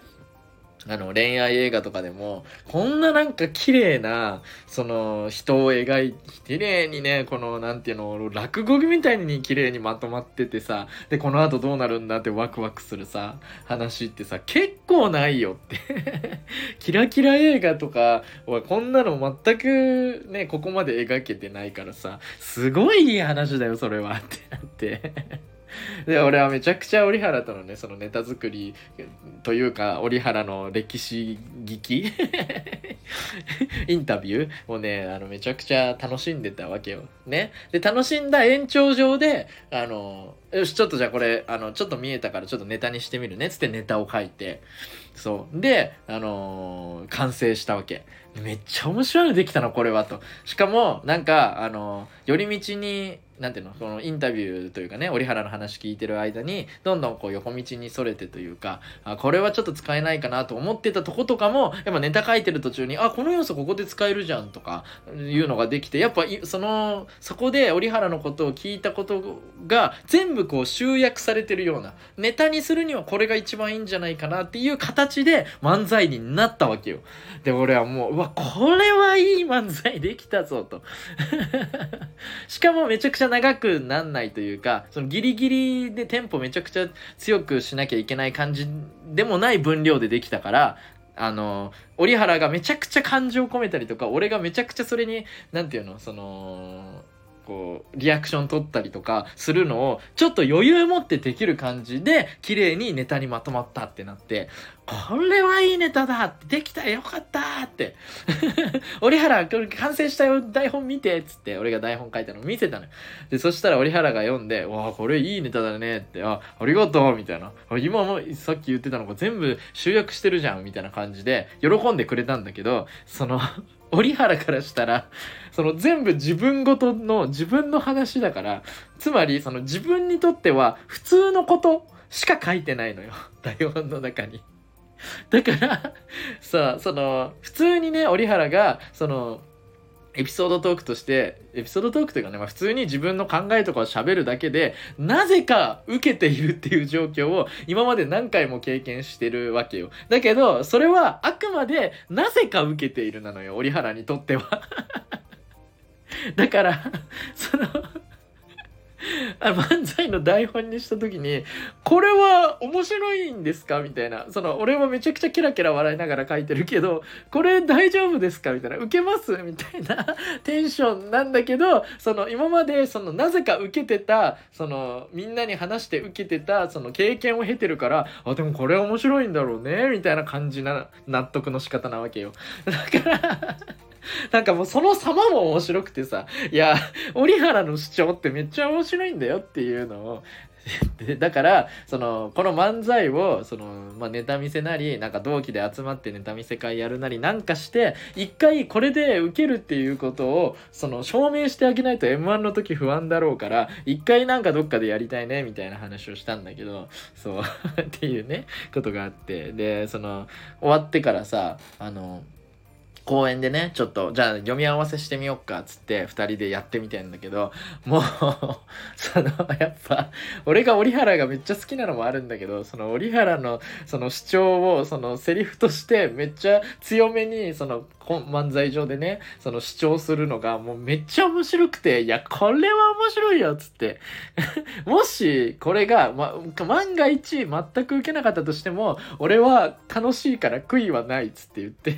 あの恋愛映画とかでもこんななんか綺麗なその人を描いて綺麗にねこのなんていうの落語みたいに綺麗にまとまっててさでこの後どうなるんだってワクワクするさ話ってさ結構ないよって。キラキラ映画とかはこんなの全くねここまで描けてないからさすごいいい話だよそれはってなって。で俺はめちゃくちゃ折原とのねそのネタ作りというか折原の歴史劇 インタビューをねあのめちゃくちゃ楽しんでたわけよ。ね。で楽しんだ延長上であのよしちょっとじゃあこれあのちょっと見えたからちょっとネタにしてみるねっつってネタを書いてそうであのー完成したわけ。めっちゃ面白いのできたのこれはと。しかもなんかあの寄り道になんていうの？このインタビューというかね折原の話聞いてる間にどんどんこう横道にそれてというかあこれはちょっと使えないかなと思ってたとことかもやっぱネタ書いてる途中にあこの要素ここで使えるじゃんとかいうのができてやっぱそのそこで折原のことを聞いたことが全部こう集約されてるようなネタにするにはこれが一番いいんじゃないかなっていう形で漫才になったわけよ。で俺はもううわこれはいい漫才できたぞと。しかもめちゃくちゃ長くなんないというかそのギリギリでテンポめちゃくちゃ強くしなきゃいけない感じでもない分量でできたからあの折原がめちゃくちゃ感情を込めたりとか俺がめちゃくちゃそれに何て言うのそのこうリアクション取ったりとかするのをちょっと余裕持ってできる感じで綺麗にネタにまとまったってなってこれはいいネタだってできたよかったって。折原これ完成したよ台本見てっつって俺が台本書いたの見せたのよ。でそしたら折原が読んで「わあこれいいネタだね」って「あありがとう」みたいな。今もさっき言ってたのが全部集約してるじゃんみたいな感じで喜んでくれたんだけどその折原からしたらその全部自分ごとの自分の話だからつまりその自分にとっては普通のことしか書いてないのよ台本の中に。だからさその普通にね折原がそのエピソードトークとしてエピソードトークというかね、まあ、普通に自分の考えとかを喋るだけでなぜか受けているっていう状況を今まで何回も経験してるわけよ。だけどそれはあくまでなぜか受けているなのよ折原にとっては。だからそのあ漫才の台本にした時にこれは面白いんですか？みたいな。その俺はめちゃくちゃキラキラ笑いながら書いてるけどこれ大丈夫ですか？みたいな。受けます？みたいな テンションなんだけどその今までそのなぜか受けてたそのみんなに話して受けてたその経験を経てるからあでもこれ面白いんだろうねみたいな感じな納得の仕方なわけよ。だから なんかもうその様も面白くてさいや折原の主張ってめっちゃ面白いんだよっていうのを。で だからそのこの漫才をその、まあ、ネタ見せなりなんか同期で集まってネタ見せ会やるなりなんかして一回これで受けるっていうことをその証明してあげないと m 1の時不安だろうから一回なんかどっかでやりたいねみたいな話をしたんだけどそう っていうねことがあって。でその終わってからさあの公園でねちょっとじゃあ読み合わせしてみよっかつって2人でやってみたんだけどもう そのやっぱ俺が折原がめっちゃ好きなのもあるんだけどその折原のその主張をそのセリフとしてめっちゃ強めにその漫才上でねその主張するのがもうめっちゃ面白くていやこれは面白いよつって。もしこれが、ま、万が一全く受けなかったとしても俺は楽しいから悔いはないつって言って。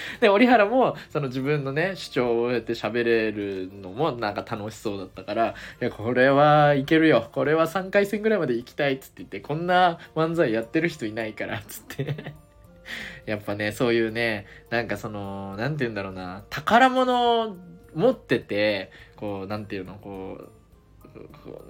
で、折原も、その自分のね、主張をやって喋れるのもなんか楽しそうだったから、いや、これはいけるよ。これは3回戦ぐらいまで行きたいっつって言って、こんな漫才やってる人いないから、つって やっぱね、そういうね、なんかその、なんて言うんだろうな、宝物持ってて、こう、なんていうの、こう、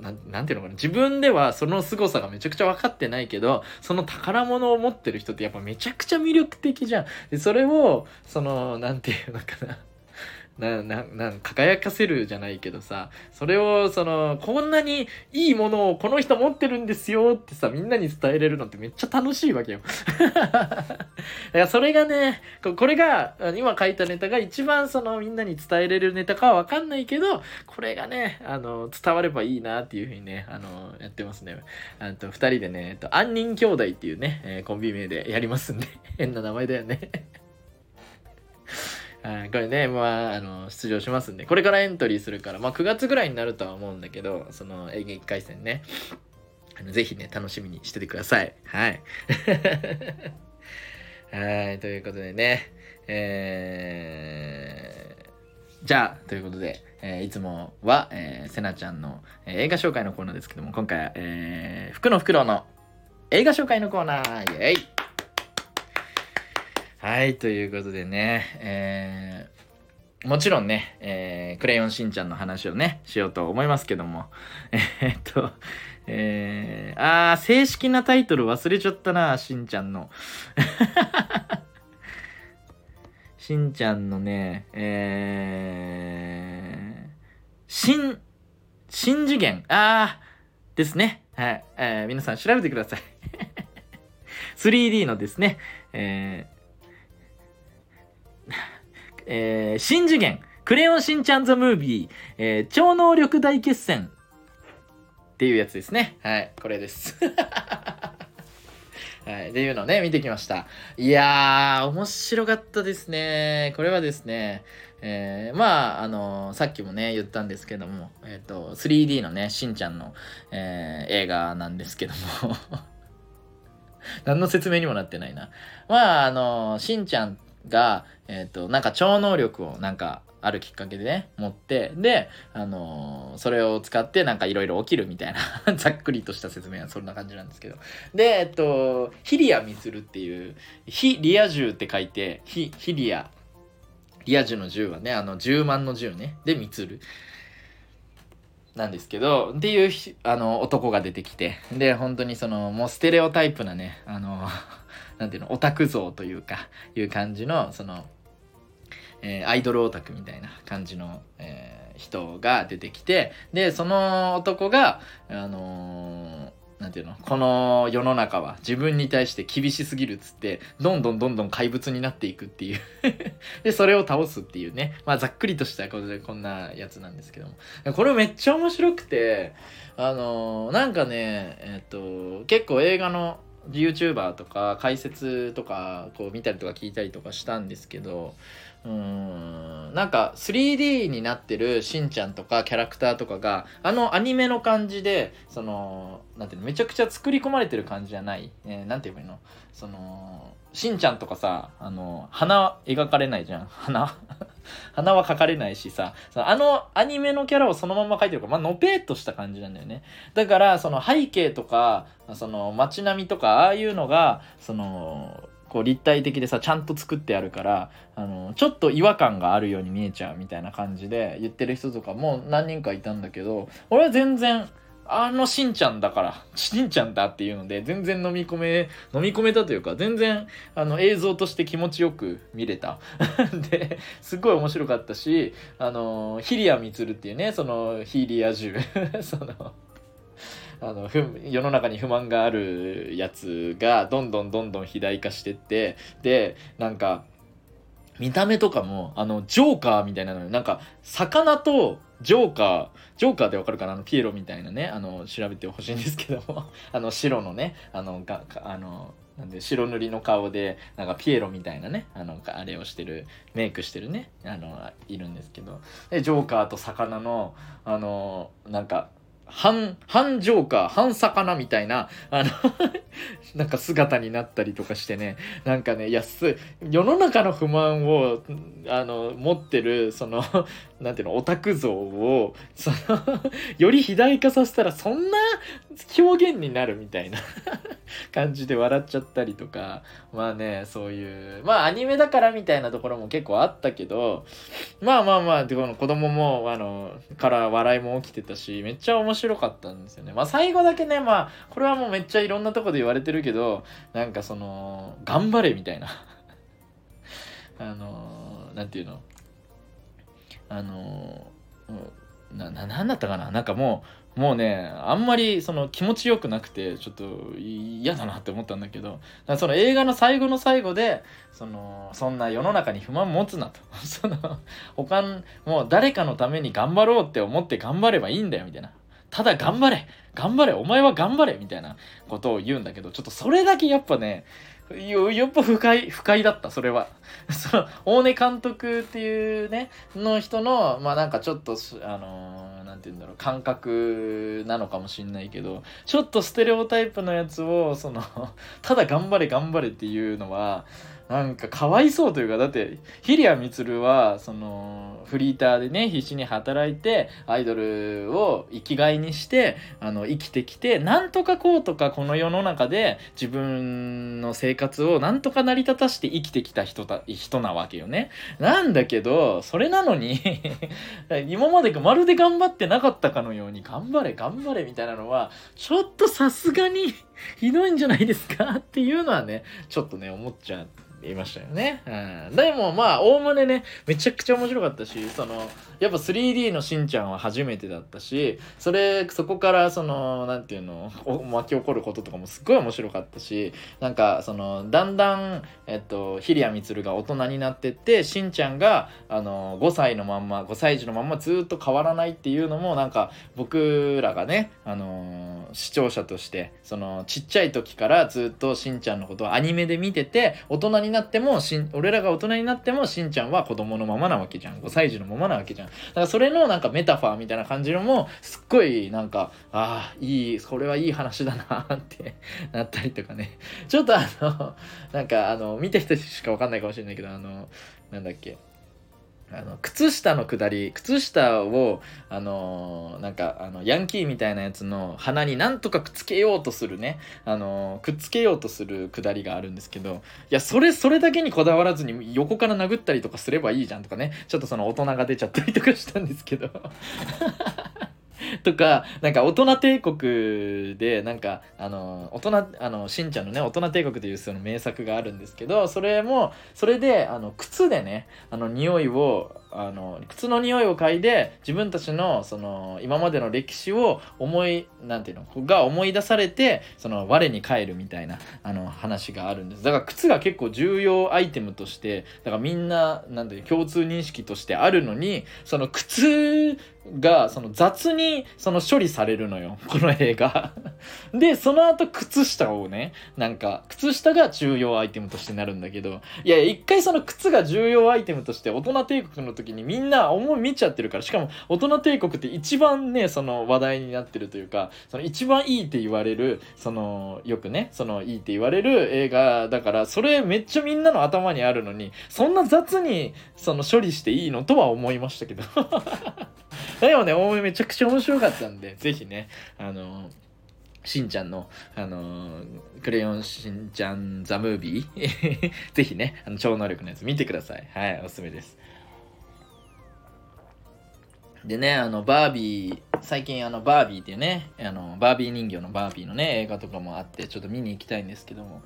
ななんていうのかな自分ではその凄さがめちゃくちゃ分かってないけどその宝物を持ってる人ってやっぱめちゃくちゃ魅力的じゃん。でそれをそのなんていうのかなな、な、な、輝かせるじゃないけどさ、それを、その、こんなにいいものをこの人持ってるんですよってさ、みんなに伝えれるのってめっちゃ楽しいわけよ。だからそれがね、これが、今書いたネタが一番そのみんなに伝えれるネタかはわかんないけど、これがね、あの、伝わればいいなっていうふうにね、あの、やってますね。あと、二人でね、えっと、杏仁兄弟っていうね、え、コンビ名でやりますんで、変な名前だよね。はい、これね、まあ、あの、出場しますんで、これからエントリーするから、まあ、9月ぐらいになるとは思うんだけど、その演劇回戦ね、あのぜひね、楽しみにしててください。はい。はい、ということでね、えー、じゃあ、ということで、えー、いつもは、えー、せなちゃんの、えー、映画紹介のコーナーですけども、今回は、えー、福のフクロウの映画紹介のコーナー、イェイはい、ということでね、えー、もちろんね、えー、クレヨンしんちゃんの話をね、しようと思いますけども、えー、っと、えー、あー、正式なタイトル忘れちゃったな、しんちゃんの。しんちゃんのね、えー、新、新次元、あー、ですね。はい、えー、皆さん調べてください。3D のですね、えー、えー、新次元、クレヨンしんちゃんザムービー、えー、超能力大決戦っていうやつですね。はい、これです。はい、っていうのをね、見てきました。いやー、面白かったですね。これはですね、えー、まあ、あのー、さっきもね、言ったんですけども、えっ、ー、と、3D のね、しんちゃんの、え映画なんですけども 何の説明にもなってないな。まあ、あのしんちゃんが、えっ、ー、と、なんか超能力をなんかあるきっかけでね、持って、で、あのー、それを使ってなんかいろいろ起きるみたいな ざっくりとした説明はそんな感じなんですけど。で、えっと、ヒリアミツルっていう、ヒリア銃って書いて、ヒ、ヒリア、リア銃の銃はね、あの、10万の銃ね、で、ミツル。なんですけど、っていう、あの、男が出てきて、で、本当にその、もうステレオタイプなね、あの、なんていうの、オタク像というか、いう感じの、その、えー、アイドルオタクみたいな感じの、えー、人が出てきて、で、その男が、あのーなんていうのこの世の中は自分に対して厳しすぎるっつって、どんどんどんどん怪物になっていくっていう で、それを倒すっていうね。まあざっくりとしたことでこんなやつなんですけども。これめっちゃ面白くて、あのー、なんかね、えっと、結構映画の YouTuber とか解説とかこう見たりとか聞いたりとかしたんですけどうん。なんか 3D になってるしんちゃんとかキャラクターとかがあのアニメの感じでそのなんていうのめちゃくちゃ作り込まれてる感じじゃない、えー、なんて言えばいいの？そのしんちゃんとかさあの鼻描かれないじゃん。鼻？鼻は描かれないしさ、あのアニメのキャラをそのまま描いてるから、まあ、のぺーっとした感じなんだよね。だから、その背景とか、その街並みとか、ああいうのが、その、こう立体的でさ、ちゃんと作ってあるから、あの、ちょっと違和感があるように見えちゃうみたいな感じで言ってる人とかも何人かいたんだけど、俺は全然、あのしんちゃんだから、しんちゃんだっていうので、全然飲み込め、飲み込めたというか、全然、あの、映像として気持ちよく見れた。で、すごい面白かったし、あの、ヒリアミツルっていうね、その、ヒーリア銃、その、あの世の中に不満があるやつがどんどんどんどん肥大化してってでなんか見た目とかも、あの、ジョーカーみたいなのよ。なんか、魚とジョーカー、ジョーカーでわかるかな？あの、ピエロみたいなね、あの、調べてほしいんですけども、あの、白のね、あの、が、あの、なんで白塗りの顔でなんかピエロみたいなねあのあれをしてるメイクしてるねあのいるんですけどでジョーカーと魚のあのなんか半、半ジョーカー、半魚みたいな、あの なんか姿になったりとかしてね、なんかね、安い、世の中の不満を、あの、持ってる、その、なんていうの、オタク像を、その より肥大化させたら、そんな表現になるみたいな感じで笑っちゃったりとか、まあね、そういう、まあアニメだからみたいなところも結構あったけど、まあまあまあ、この子供も、あの、から笑いも起きてたし、めっちゃ面白い白かったんですよね。まあ最後だけね、まあ、これはもうめっちゃいろんなとこで言われてるけど、なんかその、頑張れみたいな。あの、なんていうの？あの、な、な、なんだったかな？なんかもう、もうねあんまりその気持ちよくなくてちょっと嫌だなって思ったんだけどその映画の最後の最後でそのそんな世の中に不満持つなと その他もう誰かのために頑張ろうって思って頑張ればいいんだよみたいなただ頑張れ頑張れお前は頑張れみたいなことを言うんだけどちょっとそれだけやっぱねやっぱ不快、不快だった、それは。その、大根監督っていうね、の人の、まあなんかちょっと、あのー、なんて言うんだろう、感覚なのかもしんないけど、ちょっとステレオタイプのやつを、その、ただ頑張れ頑張れっていうのは、なんかかわいそうというか、だって、ヒリアミツルは、その、フリーターでね、必死に働いて、アイドルを生きがいにして、あの、生きてきて、なんとかこうとか、この世の中で、自分の生活をなんとか成り立たして生きてきた人だ、人なわけよね。なんだけど、それなのに 今までまるで頑張ってなかったかのように、頑張れ、頑張れ、みたいなのは、ちょっとさすがにひどいんじゃないですか？っていうのはね、ちょっとね、思っちゃ。いましたよね。うん。でもまあ、おおむねね、めちゃくちゃ面白かったし、その、やっぱ 3D のしんちゃんは初めてだったし、それ、そこからその、なんていうの、巻き起こることとかもすっごい面白かったし、なんか、その、だんだん、えっと、ヒリアミツルが大人になってって、しんちゃんが、あの、5歳のまんま、5歳児のまんまずっと変わらないっていうのも、なんか、僕らがね、あの、視聴者として、その、ちっちゃい時からずっとしんちゃんのことをアニメで見てて、大人になってもしん、俺らが大人になってもしんちゃんは子供のままなわけじゃん。5歳児のままなわけじゃん。だからそれのなんかメタファーみたいな感じのも、すっごいなんか、ああ、いい、これはいい話だなってなったりとかね。ちょっとあの、なんかあの、見た人しかわかんないかもしれないけど、あの、なんだっけ。あの靴下のくだり靴下をあのー、なんかあのヤンキーみたいなやつの鼻になんとかくっつけようとするね。あのー、くっつけようとするくだりがあるんですけどいやそれそれだけにこだわらずに横から殴ったりとかすればいいじゃんとかね。ちょっとその大人が出ちゃったりとかしたんですけど。とか、なんか大人帝国で、なんか、あの、大人、あの、しんちゃんのね、大人帝国というその名作があるんですけど、それも、それで、あの、靴でね、あの、匂いを、あの、靴の匂いを嗅いで、自分たちの、その、今までの歴史を思い、なんていうの、が思い出されて、その、我に返るみたいな、あの、話があるんです。だから、靴が結構重要アイテムとして、だからみんな、なんていう、共通認識としてあるのに、その、靴が、その、雑に、その、処理されるのよ。この映画。で、その後、靴下をね、なんか、靴下が重要アイテムとしてなるんだけど、いや、一回その靴が重要アイテムとして、大人帝国の時にみんな思い見ちゃってるから、しかも大人帝国って一番ね、その話題になってるというか、その一番いいって言われる、その、よくね、そのいいって言われる映画だから、それめっちゃみんなの頭にあるのに、そんな雑にその処理していいのとは思いましたけど。でもね、めちゃくちゃ面白かったんで、ぜひね、あのしんちゃんの、あのー、クレヨンしんちゃんザムービー ぜひね、あの超能力のやつ見てください。はい、おすすめです。でね、あの、バービー、最近あの、バービーっていうね、あの、バービー人形のバービーのね、映画とかもあって、ちょっと見に行きたいんですけども、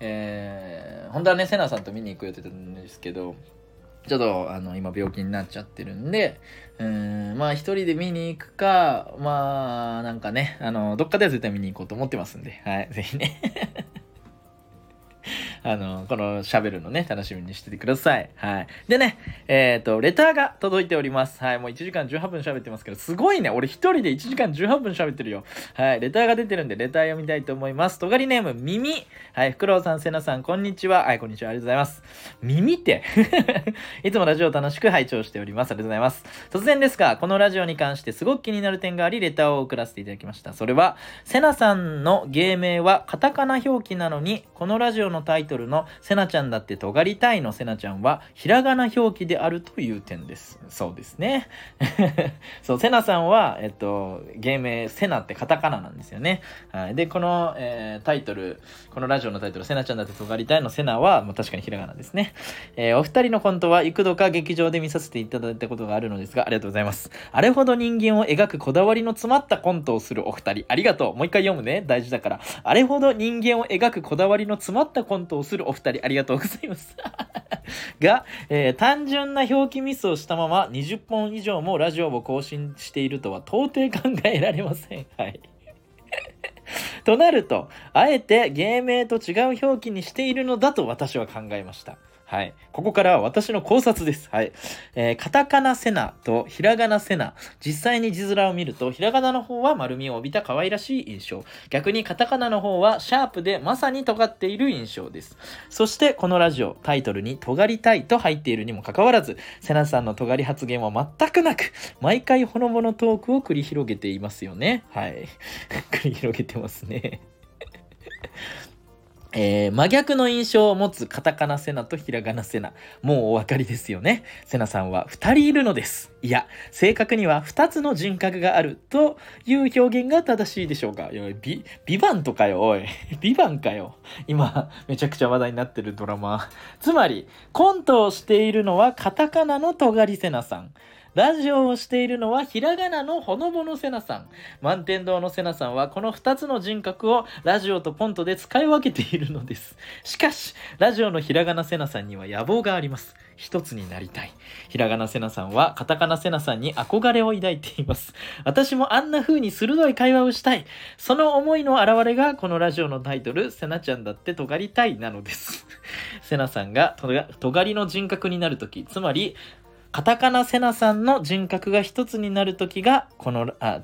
えー、本当はね、セナさんと見に行く予定だったんですけど、ちょっと、あの、今病気になっちゃってるんで、うん、まあ一人で見に行くか、まあ、なんかね、あの、どっかでは絶対見に行こうと思ってますんで、はい、ぜひね。あの、この喋るのね、楽しみにしててください。はい。でね、えっ、と、レターが届いております。はい。もう1時間18分喋ってますけど、すごいね。俺一人で1時間18分喋ってるよ。はい。レターが出てるんで、レター読みたいと思います。とがりネーム、耳。はい。フクロウさん、せなさん、こんにちは。はい、こんにちは。ありがとうございます。耳って？いつもラジオを楽しく拝聴しております。ありがとうございます。突然ですが、このラジオに関してすごく気になる点があり、レターを送らせていただきました。それは、せなさんの芸名はカタカナ表記なのに、このラジオのタイトルのせなちゃんだって尖りたいのせなちゃんは、ひらがな表記であるという点です。そうですね。そう、せなさんは、えっと、芸名、せなってカタカナなんですよね。はい。で、この、えー、タイトル、このラジオのタイトル、せなちゃんだって尖りたいのせなは、もう確かにひらがなですね。えー、お二人のコントは幾度か劇場で見させていただいたことがあるのですが、ありがとうございます。あれほど人間を描くこだわりの詰まったコントをするお二人、ありがとう。もう一回読むね。大事だから。あれほど人間を描くこだわりの詰まったコントをするお二人、ありがとうございます。が、えー、単純な表記ミスをしたまま20本以上もラジオを更新しているとは到底考えられません。はい。となると、あえて芸名と違う表記にしているのだと私は考えました。はい。ここからは私の考察です。はい。えー、カタカナセナとひらがなセナ。実際に字面を見ると、ひらがなの方は丸みを帯びた可愛らしい印象。逆にカタカナの方はシャープでまさに尖っている印象です。そしてこのラジオ、タイトルに尖りたいと入っているにもかかわらず、セナさんの尖り発言は全くなく、毎回ほのぼのトークを繰り広げていますよね。はい。繰り広げてますね。えー、真逆の印象を持つカタカナセナとひらがなセナ。もうお分かりですよね。セナさんは2人いるのです。いや、正確には2つの人格があるという表現が正しいでしょうか。いや、ビ、ビバンとかよ、おい。ビバンかよ。今、めちゃくちゃ話題になってるドラマ。つまり、コントをしているのはカタカナのトガリセナさん。ラジオをしているのはひらがなのほのぼのせなさん。満天堂のせなさんはこの2つの人格をラジオとポントで使い分けているのです。しかし、ラジオのひらがなせなさんには野望があります。一つになりたい。ひらがなせなさんはカタカナせなさんに憧れを抱いています。私もあんな風に鋭い会話をしたい。その思いの表れがこのラジオのタイトル、せなちゃんだって尖りたいなのです。せなさんが尖りの人格になるとき、つまりカタカナセナさんの人格が一つになる時が、この、あ、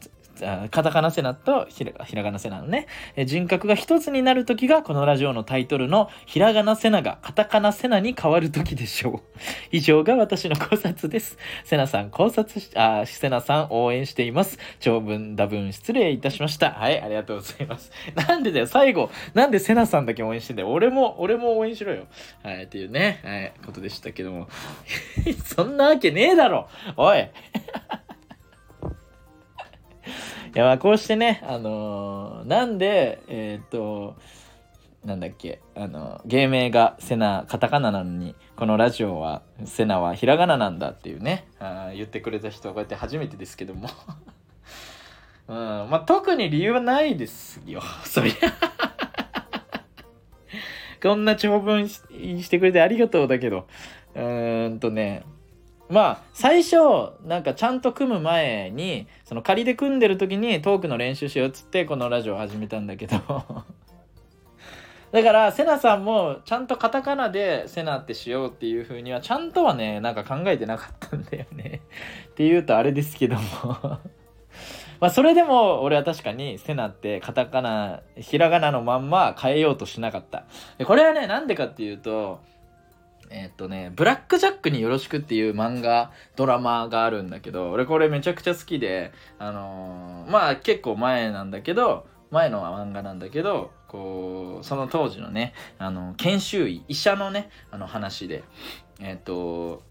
カタカナセナとひらひらがなセナのね、人格が一つになるときが、このラジオのタイトルのひらがなセナがカタカナセナに変わるときでしょう。以上が私の考察です。セナさん考察し、あ、セナさん応援しています。長文、多文失礼いたしました。はい、ありがとうございます。なんでだよ、最後、なんでセナさんだけ応援してんだよ。俺も、俺も応援しろよ。はい、っていうね、はい、ことでしたけども。そんなわけねえだろおいやまあこうしてね、あのー、なんで、えっ、と、なんだっけ、あの、芸名がセナ、カタカナなのに、このラジオは、セナはひらがななんだっていうね、あ言ってくれた人はこうやって初めてですけども。うん、まあ特に理由はないですよ、そりゃ。こんな長文してくれてありがとうだけど、うーんとね、まあ最初なんかちゃんと組む前にその仮で組んでる時にトークの練習しようっつってこのラジオ始めたんだけど。だからセナさんもちゃんとカタカナでセナってしようっていう風にはちゃんとはねなんか考えてなかったんだよね。っていうとあれですけども。まあそれでも俺は確かにセナってカタカナひらがなのまんま変えようとしなかった。これはねなんでかっていうとえ、っとね、ブラック・ジャックによろしくっていう漫画、ドラマがあるんだけど、俺これめちゃくちゃ好きで、あのー、まあ結構前なんだけど、前の漫画なんだけど、こう、その当時のね、あの、研修医、医者のね、あの話で、えっと、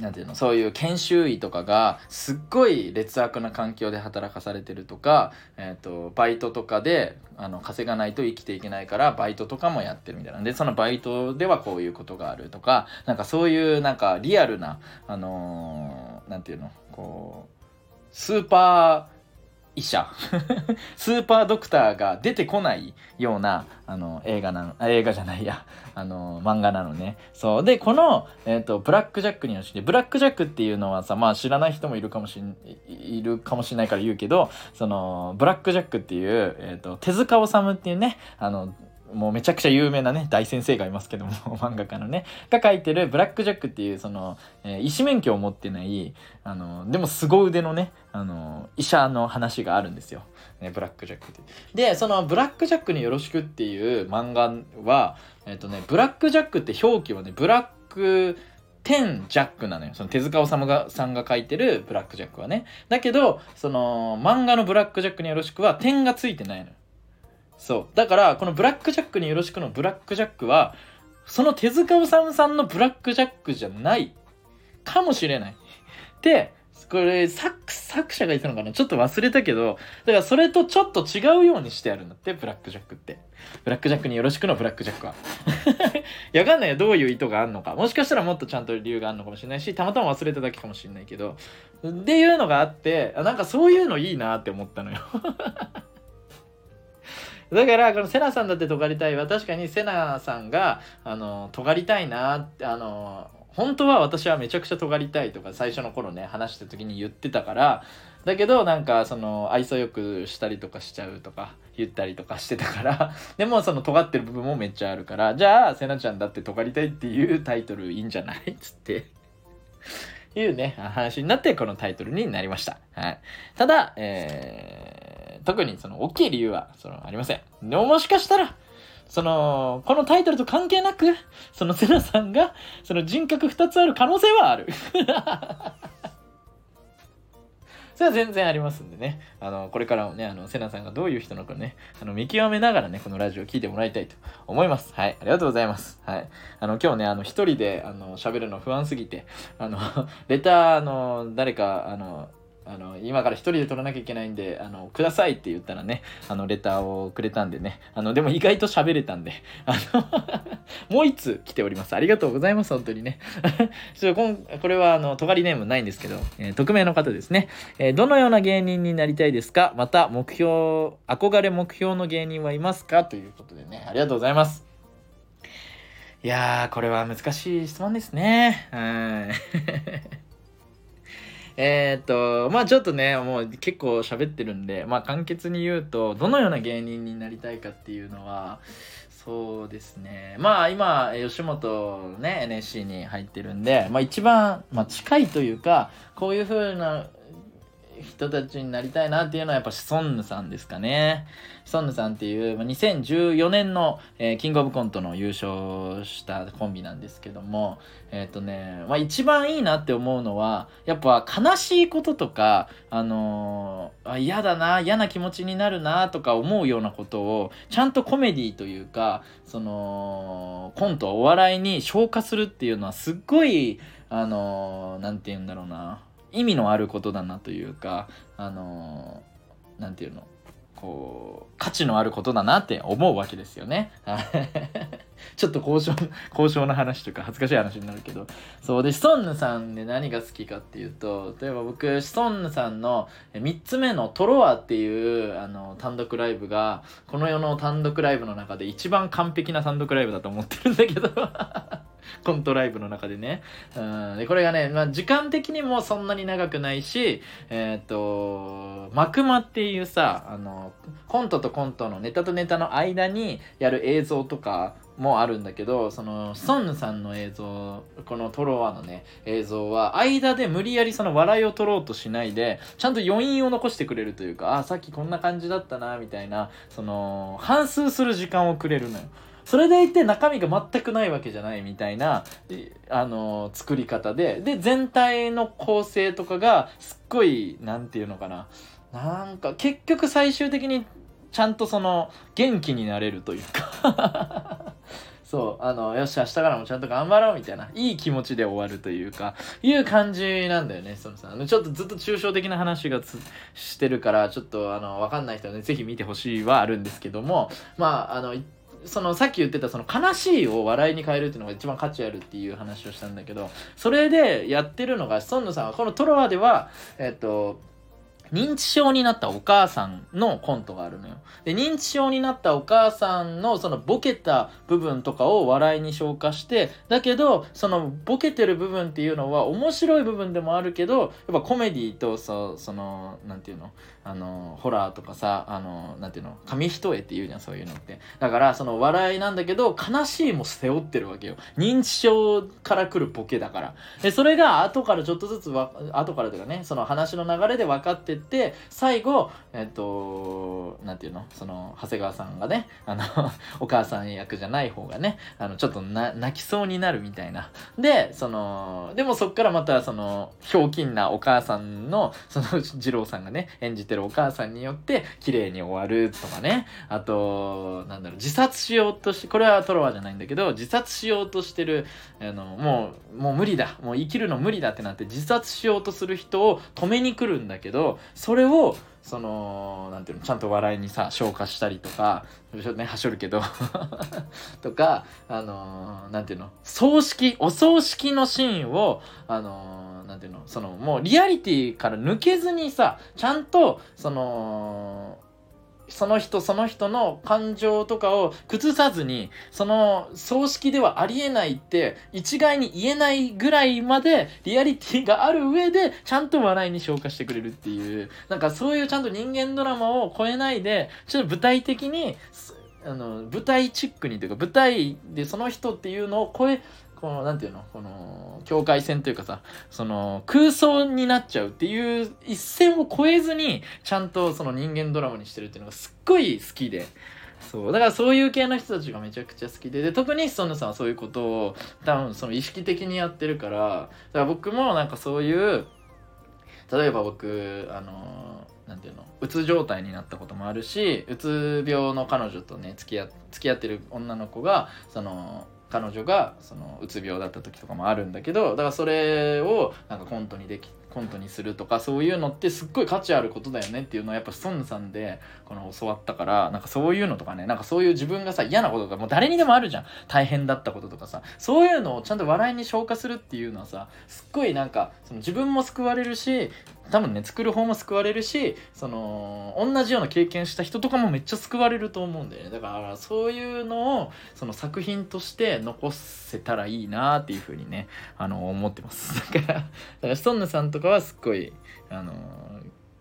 なんていうの？そういう研修医とかがすっごい劣悪な環境で働かされてるとか、えーと、バイトとかであの稼がないと生きていけないからバイトとかもやってるみたいな。んでそのバイトではこういうことがあるとかなんかそういうなんかリアルなあのー、なんていうの？こうスーパー医者。スーパードクターが出てこないようなあの映画なの映画じゃないや。あの漫画なのね。そう。でこの、えーと、ブラック・ジャックにはしてブラック・ジャックっていうのはさまあ知らない人もいるかもしんいるかもしれないから言うけどそのブラック・ジャックっていう、えーと、手塚治虫っていうねあのもうめちゃくちゃ有名なね大先生がいますけども 漫画家のねが書いてる「ブラック・ジャック」っていうその、えー、医師免許を持ってないあのでも凄腕のねあの医者の話があるんですよ、ね、ブラック・ジャックってでその「ブラック・ジャックによろしく」っていう漫画はえっ、とねブラック・ジャックって表記はねブラック10ジャックなのよ。その手塚治虫がさんが書いてるブラックジャックはね。だけど、その漫画のブラックジャックによろしくは点がついてないのよ。そう。だから、このブラックジャックによろしくのブラックジャックは、その手塚治虫さんのブラックジャックじゃないかもしれない。で、これ作、作者が言ったのかな？ちょっと忘れたけど、だからそれとちょっと違うようにしてあるんだって、ブラックジャックって。ブラックジャックによろしくのブラックジャックは。や、わかんないよ。どういう意図があるのか。もしかしたらもっとちゃんと理由があるのかもしれないし、たまたま忘れただけかもしれないけど。っていうのがあって、なんかそういうのいいなって思ったのよ。だからこのセナさんだって尖りたい。は確かにセナさんがあの尖りたいなってあの本当は私はめちゃくちゃ尖りたいとか最初の頃ね話した時に言ってたからだけどなんかその愛想よくしたりとかしちゃうとか言ったりとかしてたから でもその尖ってる部分もめっちゃあるからじゃあセナちゃんだって尖りたいっていうタイトルいいんじゃない？つって。いうね話になってこのタイトルになりました。はい、ただ、えー特にその大きい理由はそのありません。でももしかしたら、その、このタイトルと関係なく、そのセナさんが、その人格2つある可能性はある。それは全然ありますんでね。あの、これからもね、あの、セナさんがどういう人なのかね、あの、見極めながらね、このラジオを聴いてもらいたいと思います。はい。ありがとうございます。はい。あの、今日ね、あの、一人で、あの、喋るの不安すぎて、あの、レター、あの、誰か、あの、あの今から一人で撮らなきゃいけないんであのくださいって言ったらねあのレターをくれたんでねあのでも意外と喋れたんであの もう一通来ております。ありがとうございます本当にね。ちょこんこれはあのとがりネームないんですけど、えー、匿名の方ですね、えー、どのような芸人になりたいですか？また目標憧れ目標の芸人はいますか？ということでねありがとうございます。いやーこれは難しい質問ですね。はい。えー、っと、まあちょっとね、もう結構喋ってるんで、まあ簡潔に言うと、どのような芸人になりたいかっていうのは、そうですね。まあ今、吉本ね、NSC に入ってるんで、まあ一番、まあ、近いというか、こういうふうな人たちになりたいなっていうのはやっぱシソンヌさんですかね。シソンヌさんっていう、2014年の、えー、キングオブコントの優勝したコンビなんですけども、えっ、ー、とね、まあ一番いいなって思うのは、やっぱ悲しいこととか、あのー、嫌だな、嫌な気持ちになるなとか思うようなことを、ちゃんとコメディというか、その、コント、お笑いに消化するっていうのはすっごい、あのー、なんて言うんだろうな。意味のあることだなというかあの何て言うのこう価値のあることだなって思うわけですよね。ちょっと交渉交渉の話とか恥ずかしい話になるけど。そうでシソンヌさんで何が好きかっていうと例えば僕シソンヌさんの3つ目の「トロワ」っていうあの単独ライブがこの世の単独ライブの中で一番完璧な単独ライブだと思ってるんだけど。コントライブの中でね。うん、でこれがね、まあ、時間的にもそんなに長くないし、えっ、と、マクマっていうさ、あの、コントとコントのネタとネタの間にやる映像とかもあるんだけど、その、ソンヌさんの映像、このトロワのね、映像は、間で無理やりその笑いを取ろうとしないで、ちゃんと余韻を残してくれるというか、あ、さっきこんな感じだったな、みたいな、その、反数する時間をくれるのよ。それでいて中身が全くないわけじゃないみたいな、あのー、作り方で、で、全体の構成とかが、すっごい、なんていうのかな。なんか、結局最終的に、ちゃんとその、元気になれるというか そう、あの、よし、明日からもちゃんと頑張ろうみたいな、いい気持ちで終わるというか、いう感じなんだよね、そのさ、ちょっとずっと抽象的な話がしてるから、ちょっと、あの、わかんない人はね、ぜひ見てほしいはあるんですけども、まあ、あの、そのさっき言ってたその悲しいを笑いに変えるっていうのが一番価値あるっていう話をしたんだけどそれでやってるのがソンヌさんはこのトロワではえっと認知症になったお母さんのコントがあるのよ。で、認知症になったお母さんのそのボケた部分とかを笑いに消化して、だけど、そのボケてる部分っていうのは面白い部分でもあるけど、やっぱコメディとそその、なんていうの？あの、ホラーとかさ、あの、なんていうの紙一重って言うじゃん、そういうのって。だから、その笑いなんだけど、悲しいも背負ってるわけよ。認知症から来るボケだから。で、それが後からちょっとずつわ、後からというかね、その話の流れで分かってって最後えっとなんていうのその長谷川さんがねあの お母さん役じゃない方がねあのちょっと泣きそうになるみたいなでそのでもそっからまたそのひょうきんなお母さんのその二郎さんがね演じてるお母さんによって綺麗に終わるとかね。あとなんだろう自殺しようとしてこれはトロワじゃないんだけど自殺しようとしてるあのもうもう無理だ。もう生きるの無理だってなって自殺しようとする人を止めに来るんだけどそれをそのなんていうのちゃんと笑いにさ消化したりとかねはしょるけど とかあのー、なんていうの葬式お葬式のシーンをあのー、んていうの？そのもうリアリティから抜けずにさちゃんとそのその人その人の感情とかを崩さずに、その葬式ではありえないって一概に言えないぐらいまでリアリティがある上でちゃんと笑いに消化してくれるっていう、なんかそういうちゃんと人間ドラマを超えないで、ちょっと具体的に、あの舞台チックにというか舞台でその人っていうのを超えこの、なんていうのこの、境界線というかさ、その、空想になっちゃうっていう一線を越えずに、ちゃんとその人間ドラマにしてるっていうのがすっごい好きで。そう。だからそういう系の人たちがめちゃくちゃ好きで。で、特にソンヌさんはそういうことを多分その意識的にやってるから、だから僕もなんかそういう、例えば僕、あの、なんていうのうつ状態になったこともあるしうつ病の彼女とね付き合付き合ってる女の子がその彼女がそのうつ病だった時とかもあるんだけどだからそれをなんかコントにできコントにするとかそういうのってすっごい価値あることだよねっていうのはやっぱソンさんでこの教わったからなんかそういうのとかねなんかそういう自分がさ嫌なこととかもう誰にでもあるじゃん。大変だったこととかさ。そういうのをちゃんと笑いに消化するっていうのはさすっごいなんかその自分も救われるし多分ね作る方も救われるしその同じような経験した人とかもめっちゃ救われると思うんだよね。だからそういうのをその作品として残せたらいいなっていうふうにねあの思ってます。だからだからソンヌさんとかはすっごいあの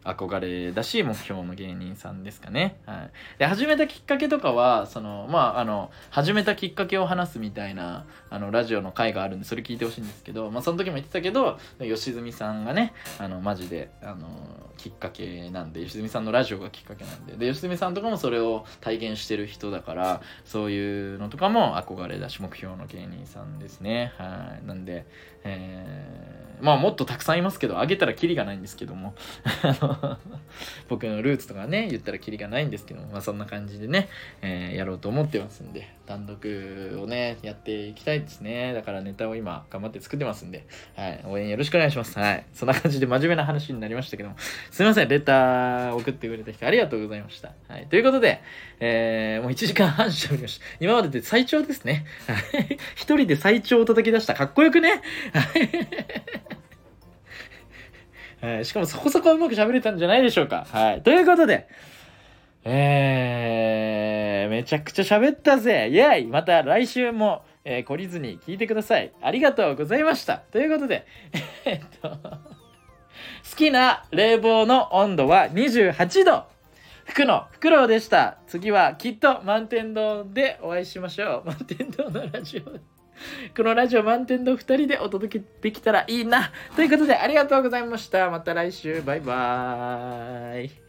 憧れだし目標の芸人さんですかね。はい、で始めたきっかけとかはそのまああの始めたきっかけを話すみたいなあのラジオの回があるんでそれ聞いてほしいんですけど、まあ、その時も言ってたけど吉住さんがねあのマジであのきっかけなんで吉住さんのラジオがきっかけなんでで吉住さんとかもそれを体現してる人だからそういうのとかも憧れだし目標の芸人さんですね。はい、なんで、えーまあもっとたくさんいますけど、あげたらキリがないんですけども、僕のルーツとかね、言ったらキリがないんですけども、まあそんな感じでね、えー、やろうと思ってますんで、単独をね、やっていきたいですね。だからネタを今頑張って作ってますんで、はい、応援よろしくお願いします。はい。そんな感じで真面目な話になりましたけども、すいません、レター送ってくれた人ありがとうございました。はい。ということで、えー、もう1時間半しゃべりました。今までで最長ですね。はい。一人で最長を叩き出した。かっこよくね。はい。はい、しかもそこそこうまく喋れたんじゃないでしょうか。はい。ということで、えー、めちゃくちゃ喋ったぜイェイまた来週も、えー、懲りずに聞いてください。ありがとうございました。ということで、えっと、好きな冷房の温度は28度福のフクロウでした。次はきっと満天堂でお会いしましょう。満天堂のラジオこのラジオ満点の2人でお届けできたらいいな。ということでありがとうございました。また来週。バイバーイ。